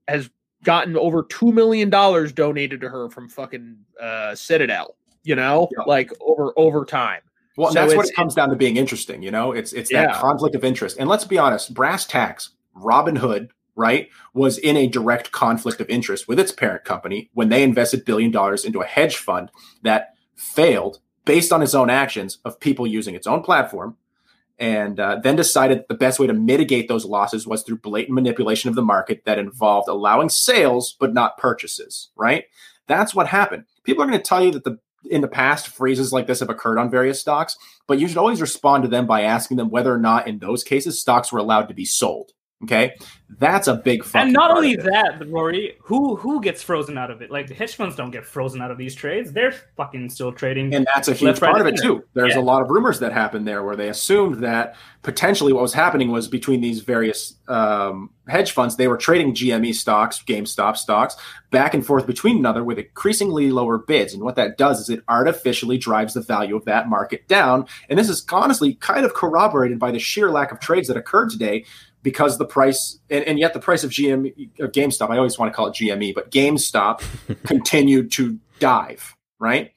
has gotten over two million dollars donated to her from fucking uh, Citadel. You know, Yeah. like over over time. Well, So that's what it comes down to being interesting. You know, it's it's Yeah. that conflict of interest. And let's be honest, brass tacks, Robinhood, right, was in a direct conflict of interest with its parent company when they invested billion dollars into a hedge fund that failed based on its own actions of people using its own platform. And uh, then decided the best way to mitigate those losses was through blatant manipulation of the market that involved allowing sales but not purchases. Right? That's what happened. People are going to tell you that the in the past phrases like this have occurred on various stocks but you should always respond to them by asking them whether or not in those cases stocks were allowed to be sold okay? That's a big fucking And not part only that, Rory, who who gets frozen out of it? Like the hedge funds don't get frozen out of these trades; they're fucking still trading. and that's a huge Left, right, part of it too. There's Yeah. a lot of rumors that happened there where they assumed that potentially what was happening was between these various um, hedge funds they were trading gme stocks gamestop stocks back and forth between another with increasingly lower bids. And what that does is it artificially drives the value of that market down. And this is honestly kind of corroborated by the sheer lack of trades that occurred today because the price and, and yet the price of GM of GameStop, I always want to call it GME, but GameStop [LAUGHS] continued to dive, right?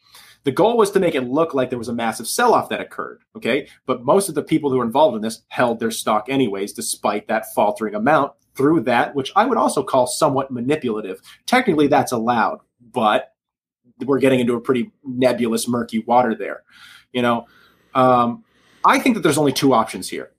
The goal was to make it look like there was a massive sell-off that occurred, okay? But most of the people who were involved in this held their stock anyways, despite that faltering amount through that, which I would also call somewhat manipulative. Technically, that's allowed, but we're getting into a pretty nebulous, murky water there. You know, um, I think that there's only two options here.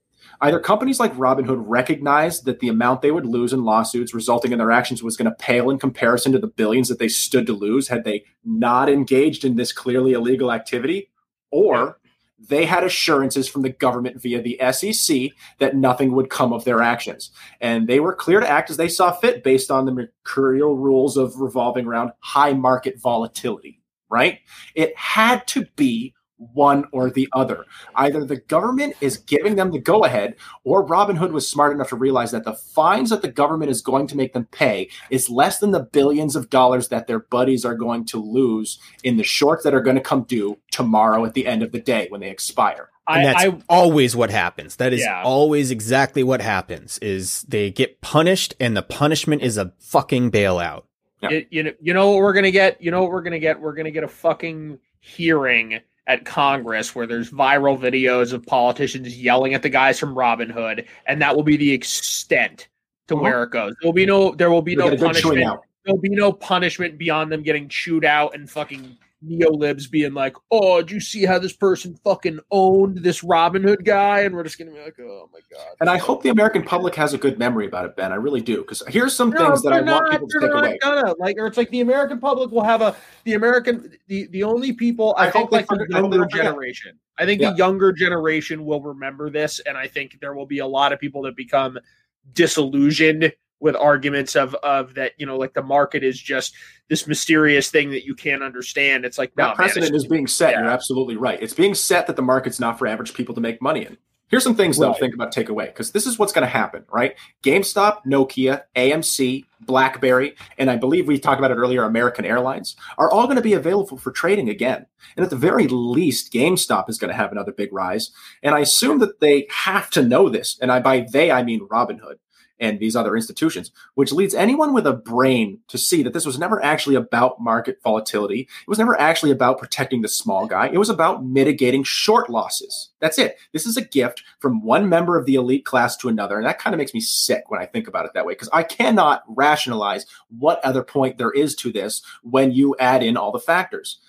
Either companies like Robinhood recognized that the amount they would lose in lawsuits resulting in their actions was going to pale in comparison to the billions that they stood to lose had they not engaged in this clearly illegal activity, or they had assurances from the government via the SEC that nothing would come of their actions. And they were clear to act as they saw fit based on the mercurial rules of revolving around high market volatility, right? It had to be one or the other. Either the government is giving them the go ahead, or Robinhood was smart enough to realize that the fines that the government is going to make them pay is less than the billions of dollars that their buddies are going to lose in the shorts that are going to come due tomorrow at the end of the day when they expire. And that's I, I always what happens. That is Yeah. always exactly what happens. Is they get punished, and the punishment is a fucking bailout. Yeah. you, you know you know what we're gonna get. You know what we're gonna get. We're gonna get a fucking hearing at Congress where there's viral videos of politicians yelling at the guys from Robinhood, and that will be the extent to Mhm. where it goes. There will be no there will be You'll no get a good chewing punishment. There'll be no punishment beyond them getting chewed out and fucking neo-libs being like, "Oh, did you see how this person fucking owned this Robinhood guy?" And we're just gonna be like, "Oh my god." And I hope the American public has a good memory about it, Ben. I really do. Because here's some No, things that I they're want people to take not away. Gonna, like, or it's like the American public will have a the American the the only people I, I think like the forget- I hope they younger generation. I think Yeah. the younger generation will remember this, and I think there will be a lot of people that become disillusioned with arguments of of that you know like the market is just this mysterious thing that you can't understand. It's like no, that precedent is being set. yeah. You're absolutely right. It's being set that the market's not for average people to make money in. Here's some things that I'll think about take away because this is what's going to happen, right? GameStop, Nokia, AMC, BlackBerry, and I believe we talked about it earlier, American Airlines are all going to be available for trading again. And at the very least, GameStop is going to have another big rise. And I assume that they have to know this. And I by they I mean Robinhood and these other institutions, which leads anyone with a brain to see that this was never actually about market volatility. It was never actually about protecting the small guy. It was about mitigating short losses. That's it. This is a gift from one member of the elite class to another. And that kind of makes me sick when I think about it that way, because I cannot rationalize what other point there is to this when you add in all the factors.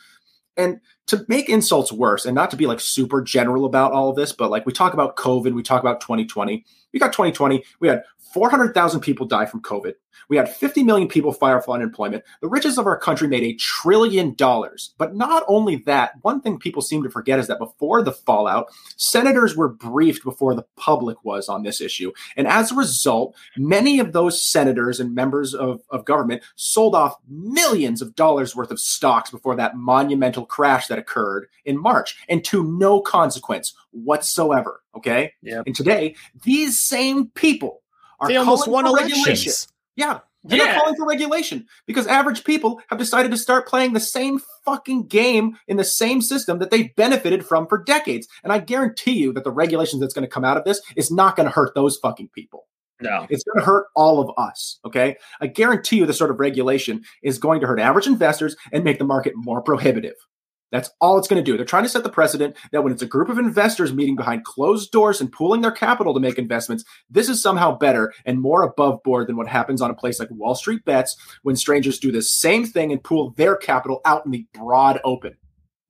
And to make insults worse, and not to be like super general about all of this, but like we talk about COVID, we talk about 2020. We got 2020, we had 400,000 people die from COVID. We had 50 million people file for unemployment. The richest of our country made a trillion dollars. But not only that, one thing people seem to forget is that before the fallout, senators were briefed before the public was on this issue. And as a result, many of those senators and members of, of government sold off millions of dollars worth of stocks before that monumental crash that occurred in March, and to no consequence whatsoever. Okay. Yep. And today, these same people are They almost calling won for regulation. Yeah. They're Yeah. calling for regulation because average people have decided to start playing the same fucking game in the same system that they've benefited from for decades. And I guarantee you that the regulations that's going to come out of this is not going to hurt those fucking people. No. It's going to hurt all of us. Okay. I guarantee you this sort of regulation is going to hurt average investors and make the market more prohibitive. That's all it's going to do. They're trying to set the precedent that when it's a group of investors meeting behind closed doors and pooling their capital to make investments, this is somehow better and more above board than what happens on a place like Wall Street Bets when strangers do the same thing and pool their capital out in the broad open.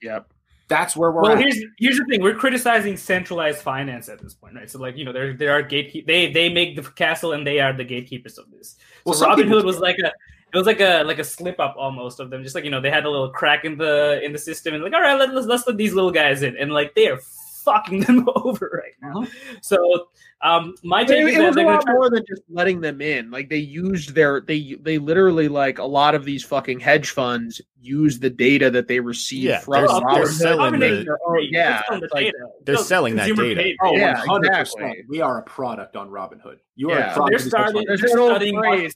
Yep. That's where we're well, at. here's here's the thing: we're criticizing centralized finance at this point, right? So, like, you know, there there are gatekeep. They they make the castle, and they are the gatekeepers of this. Well, so some Robinhood was like a it was like a like a slip up almost of them. Just like you know, they had a little crack in the in the system, and like, all right, let, let's let's let these little guys in, and like they are fucking [LAUGHS] them over right now. So, um, my take it, is it was a lot try. more than just letting them in. Like they used their they they literally like a lot of these fucking hedge funds use the data that they receive Yeah, from they're- Robinhood. they're selling Robin the- Hood- Oh, yeah, selling the like- they're No, selling that data. paid- Oh, Yeah, 100%. exactly. We are a product on Robinhood. You are Yeah. a So they're of this hedge starting. fund. There's They're that old studying phrase.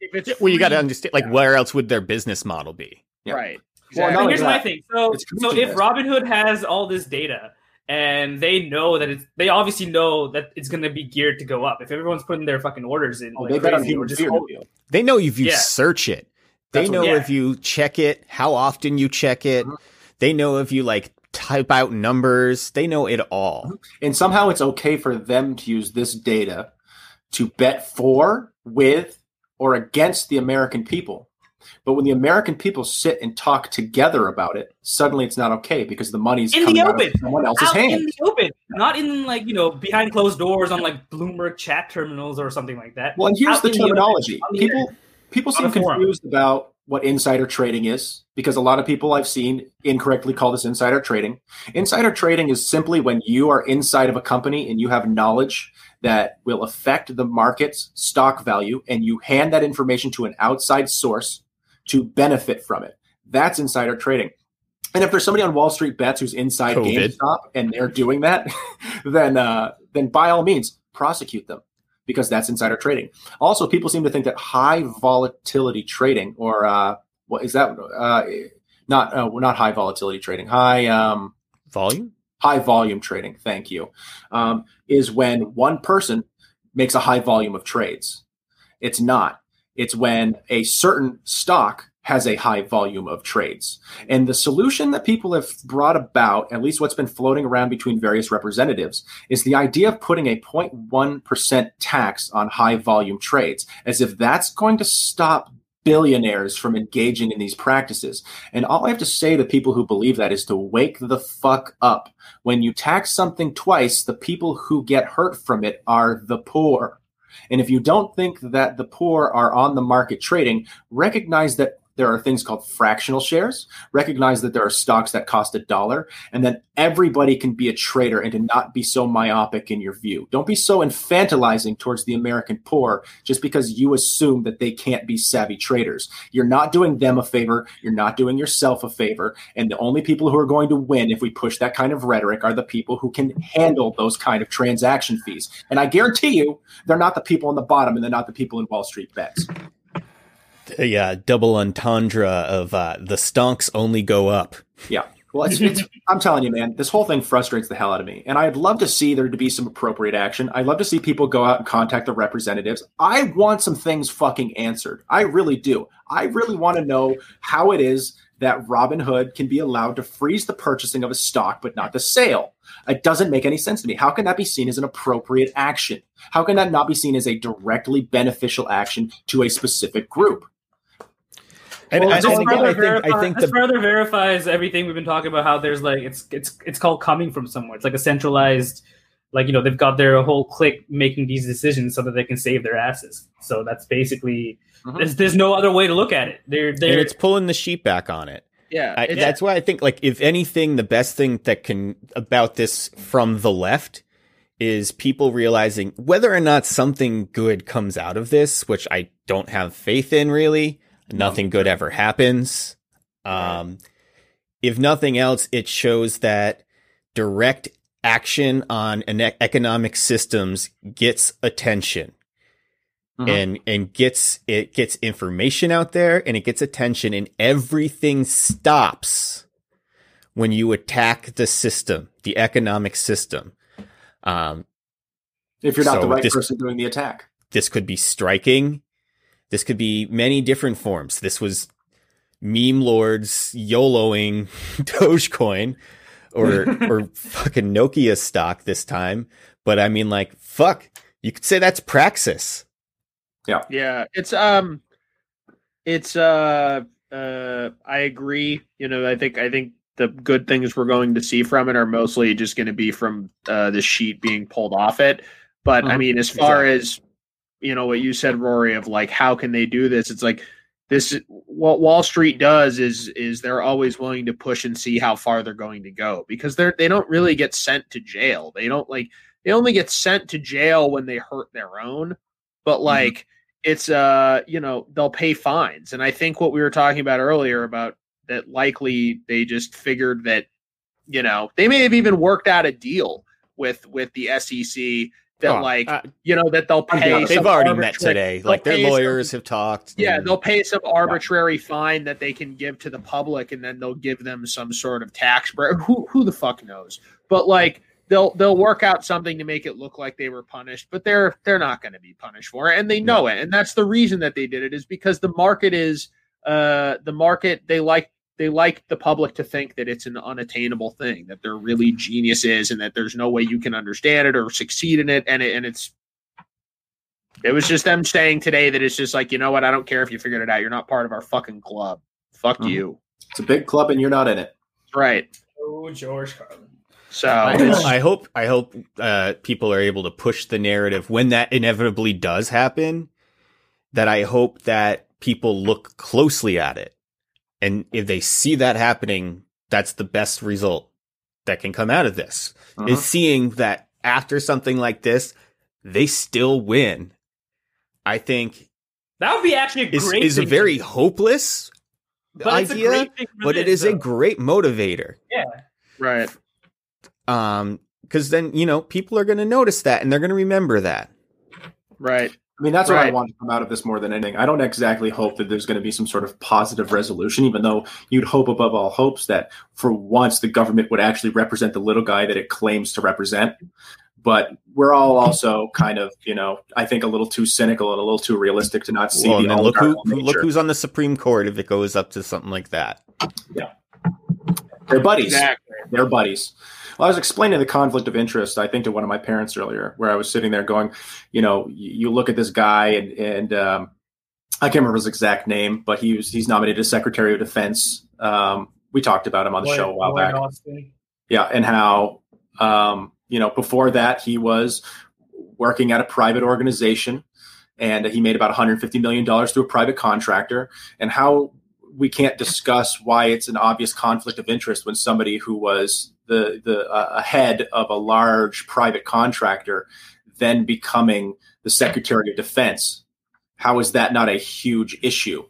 If it's Well, you got to understand, like, where else would their business model be? Yeah. right. Well, Exactly. no, But here's my thing. So, so if. Robinhood has all this data and they know that it's, they obviously know that it's going to be geared to go up. If everyone's putting their fucking orders in, Oh, like they crazy, or just fear. hold- don't you? They know if you Yeah. search it. They That's what- know yeah. if you check it, how often you check it. Mhm. They know if you like type out numbers. They know it all. And somehow it's okay for them to use this data to bet for, with, or against the American people. But when the American people sit and talk together about it, suddenly it's not okay because the money's In the open. someone else's out in hands. the open, not in like you know behind closed doors on like Bloomberg chat terminals or something like that. Well, and here's out the in terminology. the people people seem confused about what insider trading is because a lot of people I've seen incorrectly call this insider trading. Insider trading is simply when you are inside of a company and you have knowledge that will affect the market's stock value and you hand that information to an outside source to benefit from it. That's insider trading. And if there's somebody on Wall Street bets who's inside COVID. GameStop and they're doing that, [LAUGHS] then uh, then by all means prosecute them because that's insider trading. Also, people seem to think that high volatility trading, or uh, what is that? Uh, not uh, not high volatility trading, high um, Volume? high volume trading. Thank you. Um, is when one person makes a high volume of trades. It's not. It's when a certain stock has a high volume of trades. And the solution that people have brought about, at least what's been floating around between various representatives, is the idea of putting a 0.1% tax on high volume trades, as if that's going to stop billionaires from engaging in these practices. And all I have to say to people who believe that is to wake the fuck up. When you tax something twice, the people who get hurt from it are the poor. And if you don't think that the poor are on the market trading, recognize that there are things called fractional shares. Recognize that there are stocks that cost a dollar, and that everybody can be a trader and to not be so myopic in your view. Don't be so infantilizing towards the American poor just because you assume that they can't be savvy traders. You're not doing them a favor. You're not doing yourself a favor. And the only people who are going to win if we push that kind of rhetoric are the people who can handle those kind of transaction fees. And I guarantee you, they're not the people on the bottom and they're not the people in Wall Street bets. Uh, double entendre of uh, the stonks only go up. Yeah. Well, it's, it's, I'm telling you, man, this whole thing frustrates the hell out of me. And I'd love to see there to be some appropriate action. I'd love to see people go out and contact the representatives. I want some things fucking answered. I really do. I really want to know how it is that Robinhood can be allowed to freeze the purchasing of a stock, but not the sale. It doesn't make any sense to me. How can that be seen as an appropriate action? How can that not be seen as a directly beneficial action to a specific group? And, Well, and, this and This again, I further, think, I think this the further verifies everything we've been talking about. How there's like it's it's it's called coming from somewhere. It's like a centralized like you know they've got their whole clique making these decisions so that they can save their asses. So that's basically Mhm. there's, there's no other way to look at it. They're they're it's pulling the sheep back on it. Yeah, I, it's- that's why I think like if anything, the best thing that can about this from the left is people realizing whether or not something good comes out of this, which I don't have faith in really. Nothing good ever happens. Um, if nothing else, it shows that direct action on an economic systems gets attention Mhm. and and gets it gets information out there and it gets attention and everything stops when you attack the system the economic system um if you're not the right this- person doing the attack. this could be striking this could be many different forms this was meme lords yoloing [LAUGHS] dogecoin or [LAUGHS] or fucking nokia stock this time but i mean like fuck you could say that's praxis Yeah, yeah, it's um, it's uh, uh, I agree. You know, I think I think the good things we're going to see from it are mostly just going to be from uh, the sheet being pulled off it. But I Mhm. mean, as far as you know, what you said, Rory, of like how can they do this? It's like this. What Wall Street does is is they're always willing to push and see how far they're going to go because they're they don't really get sent to jail. They don't like they only get sent to jail when they hurt their own. But like it's uh you know they'll pay fines and i think what we were talking about earlier about that likely they just figured that you know they may have even worked out a deal with with the sec that Oh, like uh, you know that they'll pay They've already met today. like their pay some- lawyers have talked yeah and- they'll pay some arbitrary fine that they can give to the public and then they'll give them some sort of tax break who who the fuck knows? But like they'll they'll work out something to make it look like they were punished but they're they're not going to be punished for it and they know it and that's the reason that they did it is because the market is uh the market they like they like the public to think that it's an unattainable thing that they're really geniuses and that there's no way you can understand it or succeed in it and it, and it's it was just them saying today that it's just like, you know what? I don't care if you figured it out. You're not part of our fucking club. Fuck Mhm. you. It's a big club and you're not in it. Right. oh George Carlin. So I, I hope I hope uh, people are able to push the narrative when that inevitably does happen. That I hope that people look closely at it, and if they see that happening, that's the best result that can come out of this. Mhm. Is seeing that after something like this, they still win. I think That would be actually a is great. is a very do. hopeless But it's a idea, great thing for but it this, is a great motivator. yeah. right. Um, because then you know people are going to notice that and they're going to remember that. Right. I mean, that's what I want to come out of this more than anything. I don't exactly hope that there's going to be some sort of positive resolution, even though you'd hope above all hopes that for once the government would actually represent the little guy that it claims to represent. But we're all also kind of, you know, I think a little too cynical and a little too realistic to not see Well, the look who look who's on the Supreme Court if it goes up to something like that. Yeah. They're buddies. Exactly. They're buddies. Well, I was explaining the conflict of interest, I think, to one of my parents earlier, where I was sitting there going, you know, you, look at this guy, and and um, I can't remember his exact name, but he was he's nominated as Secretary of Defense. Um, we talked about him on the Lloyd- show a while Lloyd back. Austin. Yeah, and how um, you know before that he was working at a private organization, and he made about 150 million dollars through a private contractor, and how we can't discuss why it's an obvious conflict of interest when somebody who was the the uh, head of a large private contractor then becoming the Secretary of Defense. How is that not a huge issue?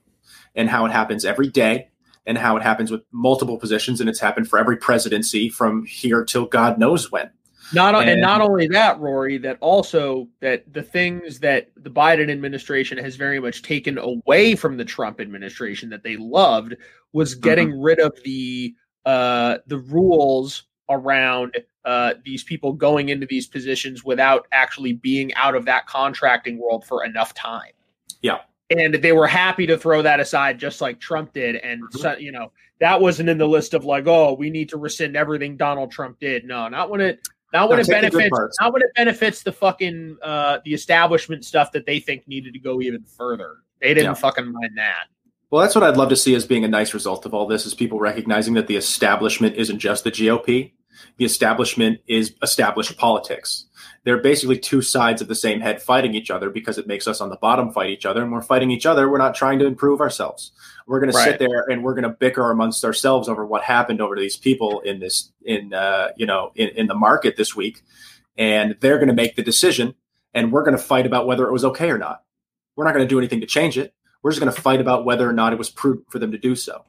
And how it happens every day, and how it happens with multiple positions, and it's happened for every presidency from here till God knows when. Not and, And- not only that, Rory, that also that the things that the Biden administration has very much taken away from the Trump administration that they loved was getting rid of the uh the rules around uh these people going into these positions without actually being out of that contracting world for enough time. Yeah. And they were happy to throw that aside just like Trump did and Mhm. so, you know that wasn't in the list of like oh we need to rescind everything Donald Trump did. No, not when it not when No, it take the good benefits not when it benefits the fucking uh the establishment stuff that they think needed to go even further. They didn't Yeah. fucking mind that. Well, that's what I'd love to see as being a nice result of all this is people recognizing that the establishment isn't just the GOP, the establishment is established politics. They're basically two sides of the same head fighting each other because it makes us on the bottom fight each other, and we're fighting each other. We're not trying to improve ourselves. We're going Right. to sit there and we're going to bicker amongst ourselves over what happened over to these people in this in uh, you know in, in the market this week, and they're going to make the decision, and we're going to fight about whether it was okay or not. We're not going to do anything to change it. We're just going to fight about whether or not it was prudent for them to do so.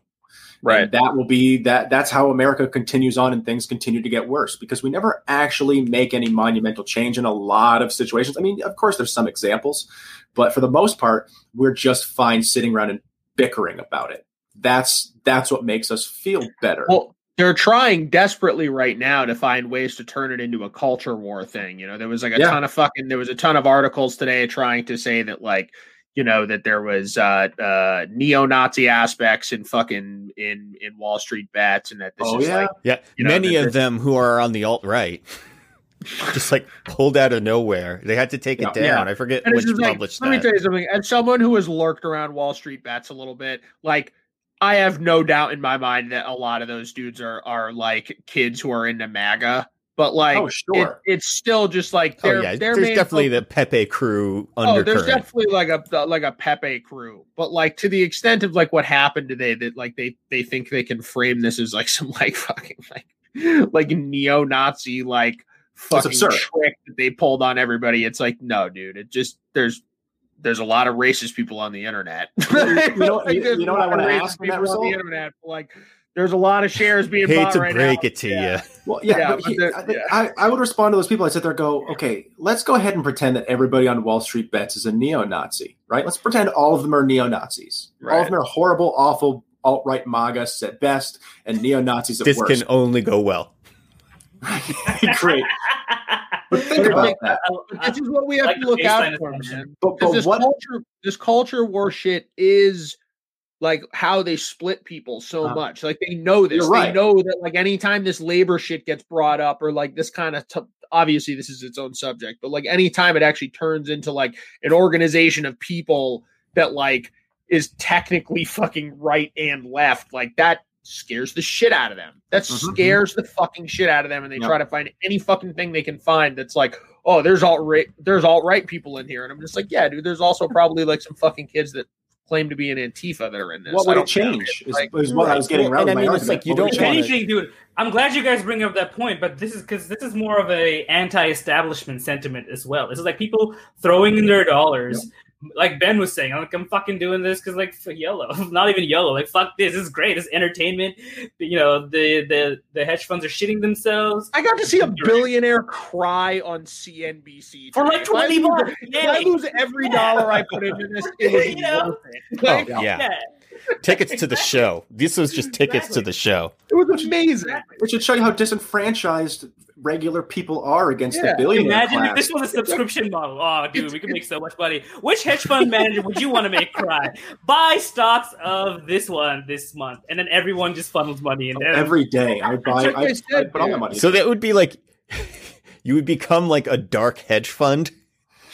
Right. And that will be that that's how America continues on and things continue to get worse because we never actually make any monumental change in a lot of situations. I mean, of course there's some examples, but for the most part, we're just fine sitting around and bickering about it. That's that's what makes us feel better. Well, they're trying desperately right now to find ways to turn it into a culture war thing. You know, there was like a Yeah. ton of fucking there was a ton of articles today trying to say that like you know that there was uh uh neo-Nazi aspects in fucking in in Wall Street bets and that this Oh, is yeah? like Yeah, You know, many of them who are on the alt right, [LAUGHS] just like pulled out of nowhere. They had to take it Yeah. down. I forget And it's which just like, published let me tell you something. As someone who has lurked around Wall Street bets a little bit, like I have no doubt in my mind that a lot of those dudes are are like kids who are into MAGA. But like, Oh, sure. it, it's still just like oh they're, yeah, they're there's definitely focus- the Pepe crew Oh, there's definitely like a like a Pepe crew, but like to the extent of like what happened today, that like they they think they can frame this as like [LAUGHS] some like fucking like like neo-Nazi like fucking trick that they pulled on everybody. It's like no, dude. It just there's there's a lot of racist people on the internet. [LAUGHS] You know- you- you know what I lot wanna ask in that people on the internet. Like there's a lot of shares being Hate bought to right break now. it to Yeah. Well, yeah, Yeah, but but he- I, yeah. I, I would respond to those people. I sit there and go, okay, let's go ahead and pretend that everybody on Wall Street bets is a neo Nazi, right? Let's pretend all of them are neo Nazis. All Right. of them are horrible, awful, alt right MAGAs at best and neo Nazis at This worst. can only go well. [LAUGHS] Great. But think about that. Uh, this is what we have like to look out for, man. But, but this what? culture, this culture war shit is like how they split people so Uh, much. Like they know this. you're They know that like anytime this labor shit gets brought up, or like this kind of t- obviously this is its own subject, but like anytime it actually turns into like an organization of people that like is technically [LAUGHS] fucking right and left, like that scares the shit out of them. That Mhm. scares the fucking shit out of them, and they Yep. try to find any fucking thing they can find that's like, oh, there's alt right, there's alt right people in here, and I'm just like, yeah, dude. There's also probably like some fucking kids that claim to be an Antifa that are in this. What would it change? Is, Like, is what I was getting around. and I mean, it's like you don't it If wanna- change? anything, dude, I'm glad you guys bring up that point, but this is because this is more of a anti-establishment sentiment as well. This is like people throwing in their dollars. Like Ben was saying, I'm like, I'm fucking doing this because like for YOLO, [LAUGHS] not even YOLO, Like fuck this, this is great. This is entertainment. You know, the the the hedge funds are shitting themselves. I got to see a billionaire cry on CNBC For today. like If I 20 lose- bucks. If I lose every dollar I put into this, it was [LAUGHS] You know? worth it. Oh, like, Oh, yeah. yeah. tickets to the show. This was just tickets to the show. It was amazing. It should show you how disenfranchised regular people are against Yeah. the billionaire Imagine if this was a subscription model. Oh, dude, we could make so much money. Which hedge fund manager would you want to make cry? [LAUGHS] Buy stocks of this one this month, and then everyone just funnels money in there. Every day, I buy. Like I I, said, I'd put all my money. So that would be like [LAUGHS] you would become like a dark hedge fund,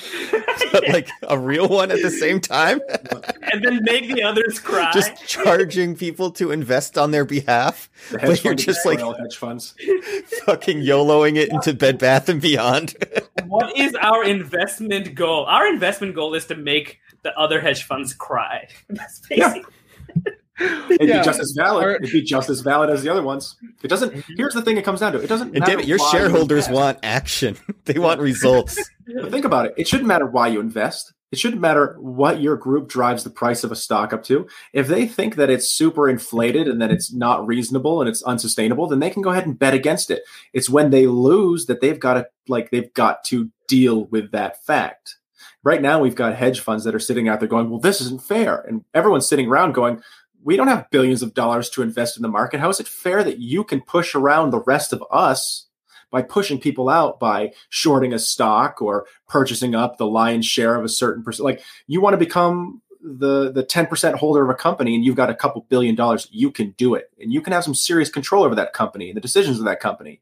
[LAUGHS] but like a real one at the same time, [LAUGHS] and then make the others cry. just charging people to invest on their behalf. the but you're just like- hedge funds. [LAUGHS] Fucking YOLOing it into Bed Bath and Beyond. what is our investment goal? Our investment goal is to make the other hedge funds cry. That's basically. It'd Yeah. be just as valid. Or- It'd be just as valid as the other ones. It doesn't. Mm-hmm. Here's the thing: it comes down to it doesn't. And matter damn it, your why you shareholders want action. [LAUGHS] They want results. But think about it. It shouldn't matter why you invest. It shouldn't matter what your group drives the price of a stock up to. If they think that it's super inflated and that it's not reasonable and it's unsustainable, then they can go ahead and bet against it. It's when they lose that they've got to like they've got to deal with that fact. Right now, we've got hedge funds that are sitting out there going, "Well, this isn't fair," and everyone's sitting around going, "We don't have billions of dollars to invest in the market. How is it fair that you can push around the rest of us?" by pushing people out by shorting a stock or purchasing up the lion's share of a certain percent. Like you want to become the the 10% holder of a company and you've got a couple billion dollars, you can do it. And you can have some serious control over that company and the decisions of that company.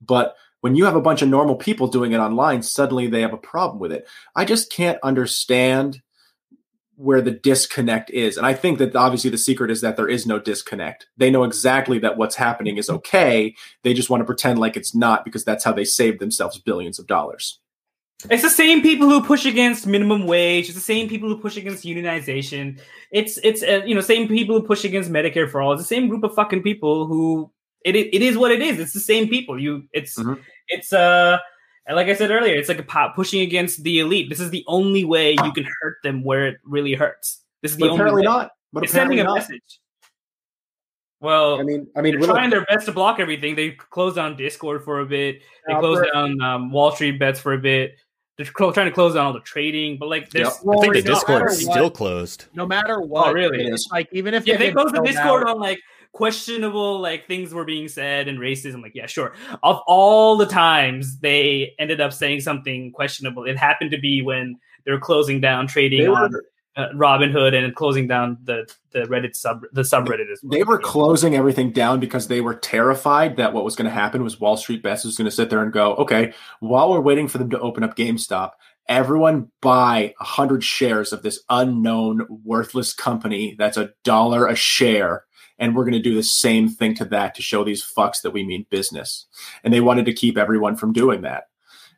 But when you have a bunch of normal people doing it online, suddenly they have a problem with it. I just can't understand where the disconnect is. And I think that obviously the secret is that there is no disconnect. They know exactly that what's happening is okay. They just want to pretend like it's not because that's how they save themselves billions of dollars. It's the same people who push against minimum wage. It's the same people who push against unionization. It's it's uh, you know same people who push against Medicare for all. It's the same group of fucking people who it it is what it is. It's the same people. You it's Mhm. it's uh like I said earlier, it's like a pop pushing against the elite. This is the only way you can hurt them where it really hurts. This is the But only apparently way. not. But it's sending a not. message. Well, I mean, I mean, they're trying their best to block everything. They closed down Discord for a bit. They Uh, closed for- down um, Wall Street bets for a bit. They're clo- trying to close down all the trading, but like there's Yep. I think the Discord matter is what- still closed. no matter what. Oh, really? It's like even if yeah, they get closed the Discord out- on like questionable like things were being said and racism. Like, yeah, sure. Of all the times they ended up saying something questionable, it happened to be when they were closing down trading they on were uh, Robinhood and closing down the the Reddit sub the subreddit as well. they were closing everything down because they were terrified that what was going to happen was Wall Street Bets was going to sit there and go, okay, while we're waiting for them to open up GameStop, everyone buy a hundred shares of this unknown worthless company that's a dollar a share. And we're going to do the same thing to that to show these fucks that we mean business. And they wanted to keep everyone from doing that.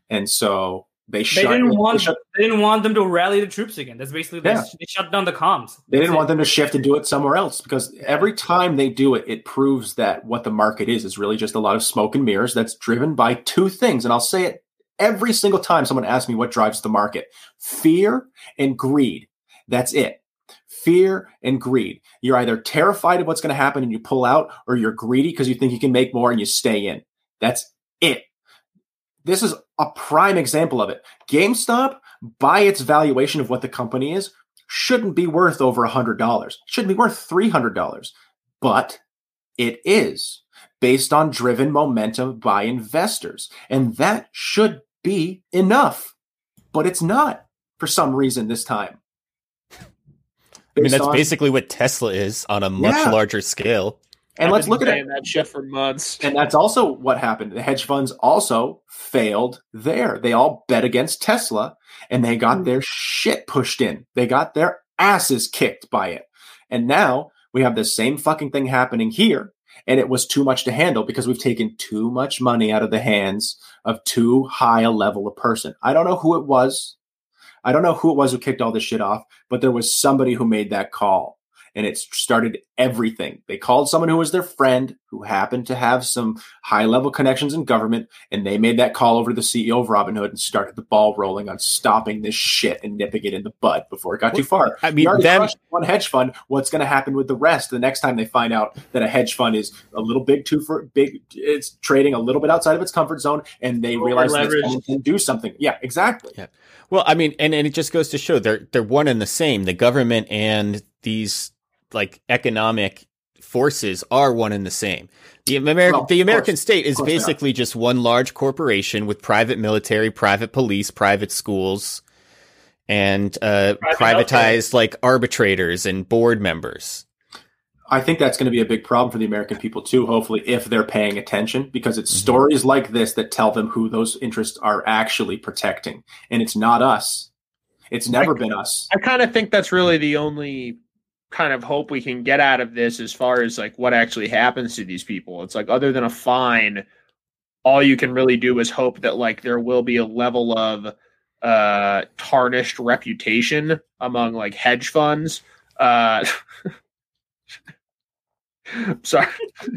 And so they They shut. didn't they shut- they didn't want them to rally the troops again. That's basically they, Yeah. they shut down the comms. They That's didn't it. want them to shift and do it somewhere else because every time they do it, it proves that what the market is is really just a lot of smoke and mirrors that's driven by two things. And I'll say it every single time someone asks me what drives the market fear and greed. That's it. Fear and greed. You're either terrified of what's going to happen and you pull out, or you're greedy because you think you can make more and you stay in. That's it. This is a prime example of it. GameStop, by its valuation of what the company is, shouldn't be worth over $100. Shouldn't be worth $300. But it is based on driven momentum by investors. And that should be enough. But it's not for some reason this time. I mean, that's on- basically what Tesla is on a much Yeah. larger scale. And I've let's been look at it. that shit for months. And that's also what happened. The hedge funds also failed there. They all bet against Tesla and they got hmm. their shit pushed in. They got their asses kicked by it. And now we have the same fucking thing happening here. And it was too much to handle because we've taken too much money out of the hands of too high a level of person. I don't know who it was. I don't know who it was who kicked all this shit off, but there was somebody who made that call and it started everything. They called someone who was their friend who happened to have some high level connections in government, and they made that call over to the CEO of Robinhood and started the ball rolling on stopping this shit and nipping it in the bud before it got too far. I mean, them. one hedge fund. What's going to happen with the rest the next time they find out that a hedge fund is a little big too for big? It's trading a little bit outside of its comfort zone, and they realize someone can do something. Yeah, exactly. Yeah. Well, I mean, and, and it just goes to show they're they're one and the same. The government and these like economic forces are one and the same. The American Well, the American course. state is basically just one large corporation with private military, private police, private schools, and uh, Private privatized like arbitrators and board members. I think that's going to be a big problem for the American people too, hopefully, if they're paying attention, because it's Mhm. stories like this that tell them who those interests are actually protecting. And it's not us. It's never been us. I kind of think that's really the only kind of hope we can get out of this as far as like what actually happens to these people. It's like other than a fine, all you can really do is hope that like there will be a level of uh tarnished reputation among like hedge funds. Uh [LAUGHS] [LAUGHS] sorry.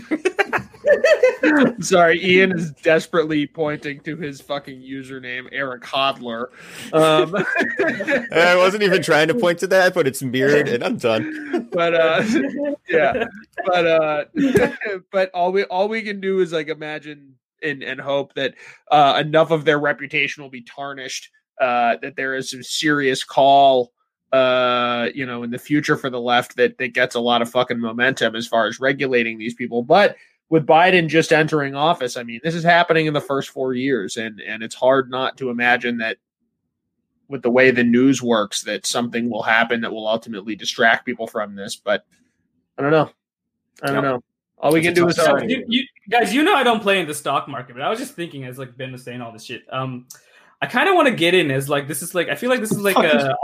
[LAUGHS] sorry, Ian is desperately pointing to his fucking username, Erik Hodler. Um [LAUGHS] I wasn't even trying to point to that, but it's mirrored, and I'm done. but uh yeah but uh but all we all we can do is like imagine and and hope that uh enough of their reputation will be tarnished uh that there is some serious call uh you know in the future for the left that that gets a lot of fucking momentum as far as regulating these people but with Biden just entering office I mean this is happening in the first 4 years and and it's hard not to imagine that with the way the news works that something will happen that will ultimately distract people from this but i don't know i don't Yep. know all we It's can do is time. hope. Sorry. you, you, guys, you know I don't play in the stock market, but I was just thinking as like Ben was saying all this shit. Um, I kind of want to get in as like this is like I feel like this is like [LAUGHS] a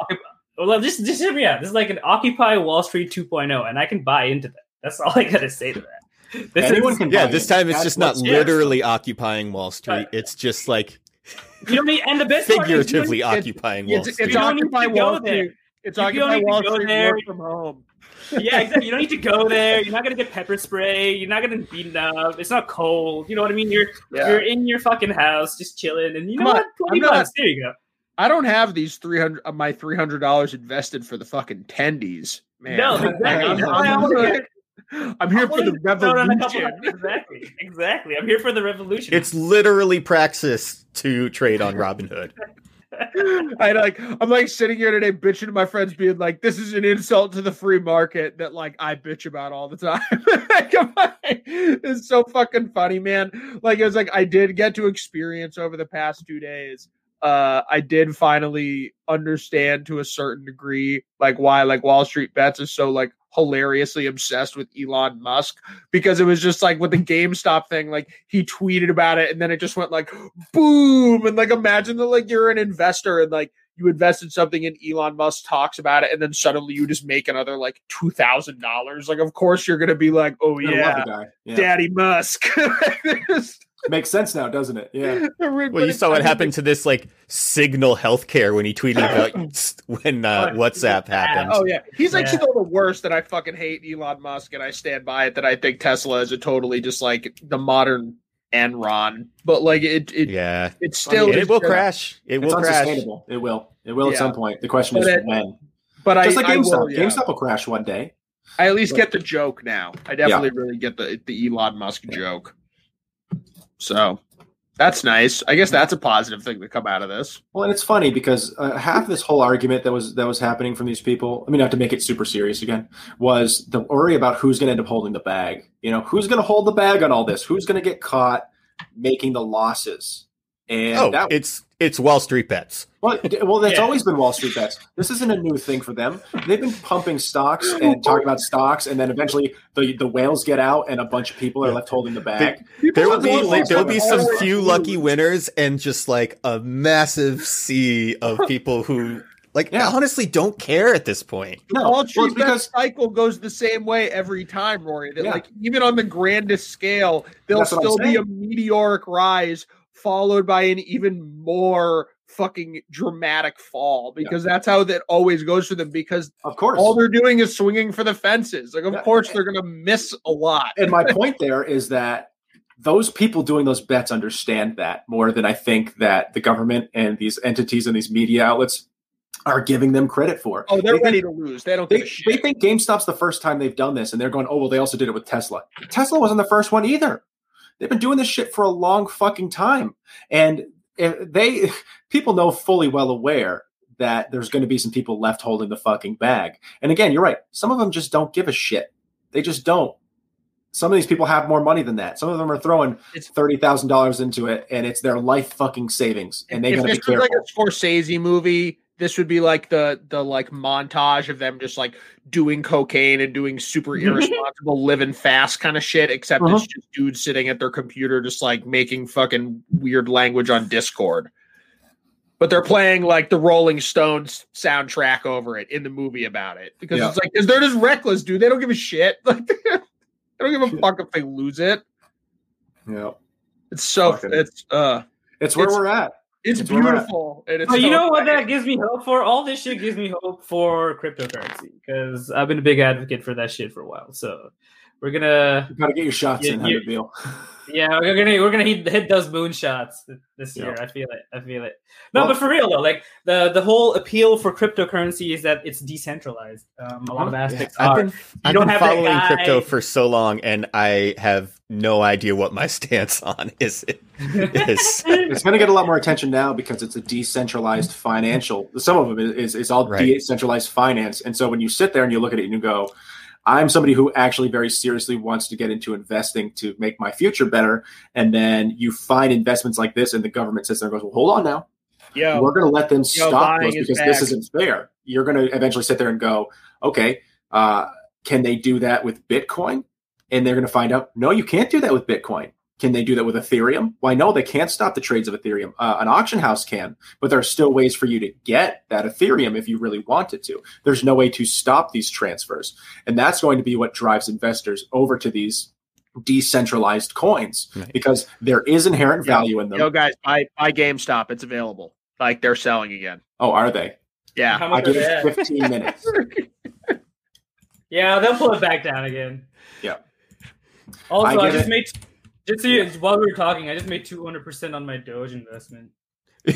Well, just just hear me out. This is like an Occupy Wall Street 2.0, and I can buy into that. That's all I gotta say to that. This Anyone is, can Yeah, buy this it. time it's That's just not what's- yeah. literally occupying Wall Street. Right. It's just like you don't need, and the best part is you don't figuratively occupying Wall It's, Street. it's You don't need Occupy to go Wall there. Street. It's You don't Occupy need to Wall go Street. there. Work from home. yeah, exactly. You don't need to go there. You're not gonna get pepper spray. You're not gonna be beaten up. It's not cold. You know what I mean? You're Yeah. you're in your fucking house, just chilling, and you Come know on, what? Twenty I'm not- bucks. There you go. I don't have these three hundred uh, my three hundred dollars invested for the fucking tendies, man. No, [LAUGHS] exactly. I'm, That's why I I'm- I'm here for the wanted to throw down a couple- revolution. Exactly, exactly. I'm here for the revolution. It's literally praxis to trade on Robinhood. [LAUGHS] I like I'm like sitting here today bitching to my friends, being like, "This is an insult to the free market that like I bitch about all the time." [LAUGHS] Like, I'm like, it's so fucking funny, man. Like it was like I did get to experience over the past two days. Uh, I did finally understand to a certain degree like why like Wall Street Bets is so like hilariously obsessed with Elon Musk because it was just like with the GameStop thing, like he tweeted about it and then it just went like boom and like imagine that like you're an investor and like you invested something and Elon Musk talks about it and then suddenly you just make another like two thousand dollars. Like of course you're gonna be like, oh yeah. Yeah. Daddy Musk. [LAUGHS] Makes sense now, doesn't it? Yeah. [LAUGHS] Well, you saw what happened to this like Signal Healthcare when he tweeted [LAUGHS] about when uh, WhatsApp happened. Oh yeah, he's like Yeah. still the worst. That I fucking hate Elon Musk, and I stand by it. That I think Tesla is a totally just like the modern Enron, but like it, it, Yeah, it's still. And it will just- crash. It It's will crash. unsustainable. It will. It will Yeah. at some point. The question But is it- when. But I, Just like I GameStop. will, yeah. GameStop will crash one day. I at least get the joke now. I definitely really get the the Elon Musk joke. So that's nice. I guess that's a positive thing to come out of this. Well, and it's funny because uh, half this whole argument that was that was happening from these people. I mean, not to make it super serious again, was the worry about who's going to end up holding the bag. You know, who's going to hold the bag on all this? Who's going to get caught making the losses? And Oh, that, it's it's Wall Street bets. well, d- well, that's Yeah. always been Wall Street bets. This isn't a new thing for them. They've been pumping stocks and talking about stocks, and then eventually the the whales get out, and a bunch of people are left holding the bag. There will be like, there will be some few lucky winners and just like a massive sea of people who like Yeah. honestly don't care at this point. No, Wall well, Street it's because bet cycle goes the same way every time, Rory. That Yeah. like even on the grandest scale, there'll That's still be a meteoric rise followed by an even more fucking dramatic fall because that's how that always goes for them because of course all they're doing is swinging for the fences. Like of Yeah. course they're gonna miss a lot. and my [LAUGHS] point there is that those people doing those bets understand that more than I think that the government and these entities and these media outlets are giving them credit for. Oh, they're They ready think- to lose. They don't They, they think GameStop's the first time they've done this, and they're going, "Oh well, they also did it with Tesla." Tesla wasn't the first one either. They've been doing this shit for a long fucking time, and they [LAUGHS] people know fully well aware that there's going to be some people left holding the fucking bag. And again, you're right. Some of them just don't give a shit. They just don't. Some of these people have more money than that. Some of them are throwing thirty thousand dollars into it, and it's their life fucking savings, and they got to be careful. like a Scorsese movie, this would be like the the like montage of them just like doing cocaine and doing super [LAUGHS] irresponsible, living fast kind of shit. Except Uh-huh. it's just dudes sitting at their computer, just like making fucking weird language on Discord. But they're playing like the Rolling Stones soundtrack over it in the movie about it because Yeah. it's like because they're just reckless, dude. They don't give a shit. [LAUGHS] Like they don't give a fuck if they lose it. yeah, It's so Fucking- it's uh it's where It's- we're at. It's It's where we're at. beautiful and it's But you so know what that gives me hope for? All this shit gives me hope for cryptocurrency because I've been a big advocate for that shit for a while. So we're gonna, You got to get your shots Yeah, in, you- Bill. [LAUGHS] yeah, we're gonna we're gonna hit, hit those moonshots this year. I feel it. I feel it. No, Well- but for real though, like the the whole appeal for cryptocurrency is that it's decentralized. Um, a lot of aspects I've are. been I've don't been have following crypto for so long, and I have no idea what my [LAUGHS] stance on is. It is [LAUGHS] It's going to get a lot more attention now because it's a decentralized financial. Some of them is is all Right. decentralized finance, and so when you sit there and you look at it and you go, "I'm somebody who actually very seriously wants to get into investing to make my future better," and then you find investments like this, and the government sits there and goes, "Well, hold on now, Yeah. we're going to let them stop buying those is because this isn't fair." You're going to eventually sit there and go, "Okay, uh, can they do that with Bitcoin?" And they're going to find out, no, you can't do that with Bitcoin Can they do that with Ethereum? Why no, they can't stop the trades of Ethereum. Uh, an auction house can, but there are still ways for you to get that Ethereum if you really wanted to. There's no way to stop these transfers. And that's going to be what drives investors over to these decentralized coins Right. because there is inherent Yeah. value in them. Yo, guys, buy buy GameStop. It's available. Like they're selling again. Oh, are they? Yeah. How I much are give they it 15 [LAUGHS] minutes. Yeah, they'll pull it back down again. Yeah. Also, I I, just it. made just so you, while we were talking, I just made two hundred percent on my Doge investment.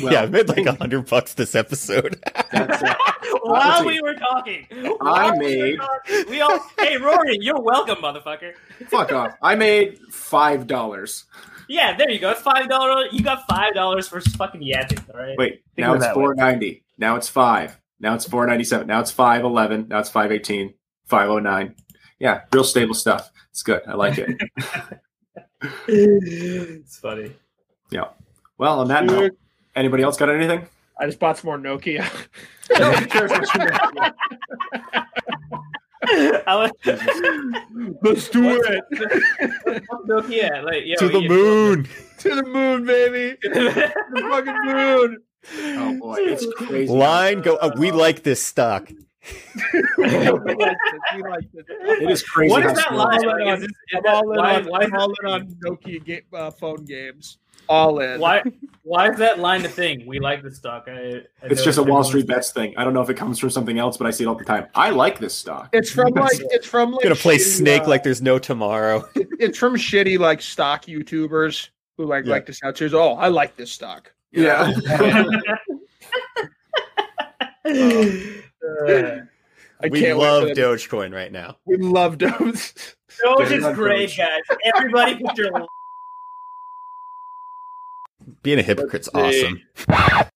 Well, [LAUGHS] yeah, I made like a hundred bucks this episode. That's it. [LAUGHS] while we were talking, I While we made- talking, we all. Hey, Rory, you're welcome, motherfucker. [LAUGHS] Fuck off. I made $5. Yeah, there you go. It's five dollars. You got five dollars for fucking yapping. All right. Wait, Think now it's it that way. 490. Now it's 5. Now it's 497. Now it's 511. Now it's 518. 509. Yeah, real stable stuff. It's good. I like it. It's funny. Yeah. Well, on that note, anybody else got anything? I just bought some more Nokia. [LAUGHS] No, who cares what you know? I was, Let's do What's- it. what's [LAUGHS] Nokia? Like, yo, to the you- moon. to the moon, baby. [LAUGHS] the fucking moon. Oh boy, it's crazy. Line go. Oh, we like this stock. We like this. We like this. It is crazy. What how is that line? Like, is is I'm all in on, why I'm all in on Nokia game, uh, phone games. All in. Why? Why is that line a thing? We like this stock. I, I It's just a Wall Street bets thing. I don't know if it comes from something else, but I see it all the time. I like this stock. It's from [LAUGHS] like it's from like Gonna play shitty, Snake uh, like there's no tomorrow. [LAUGHS] it's from shitty like stock YouTubers who like Yeah. like to sound serious. Oh, I like this stock. Yeah. [LAUGHS] Uh, [LAUGHS] I we can't love wait for that. Dogecoin right now. We love those. Doge [LAUGHS] Dude, is great, Doge. guys. Everybody put your Being a hypocrite's Let's awesome.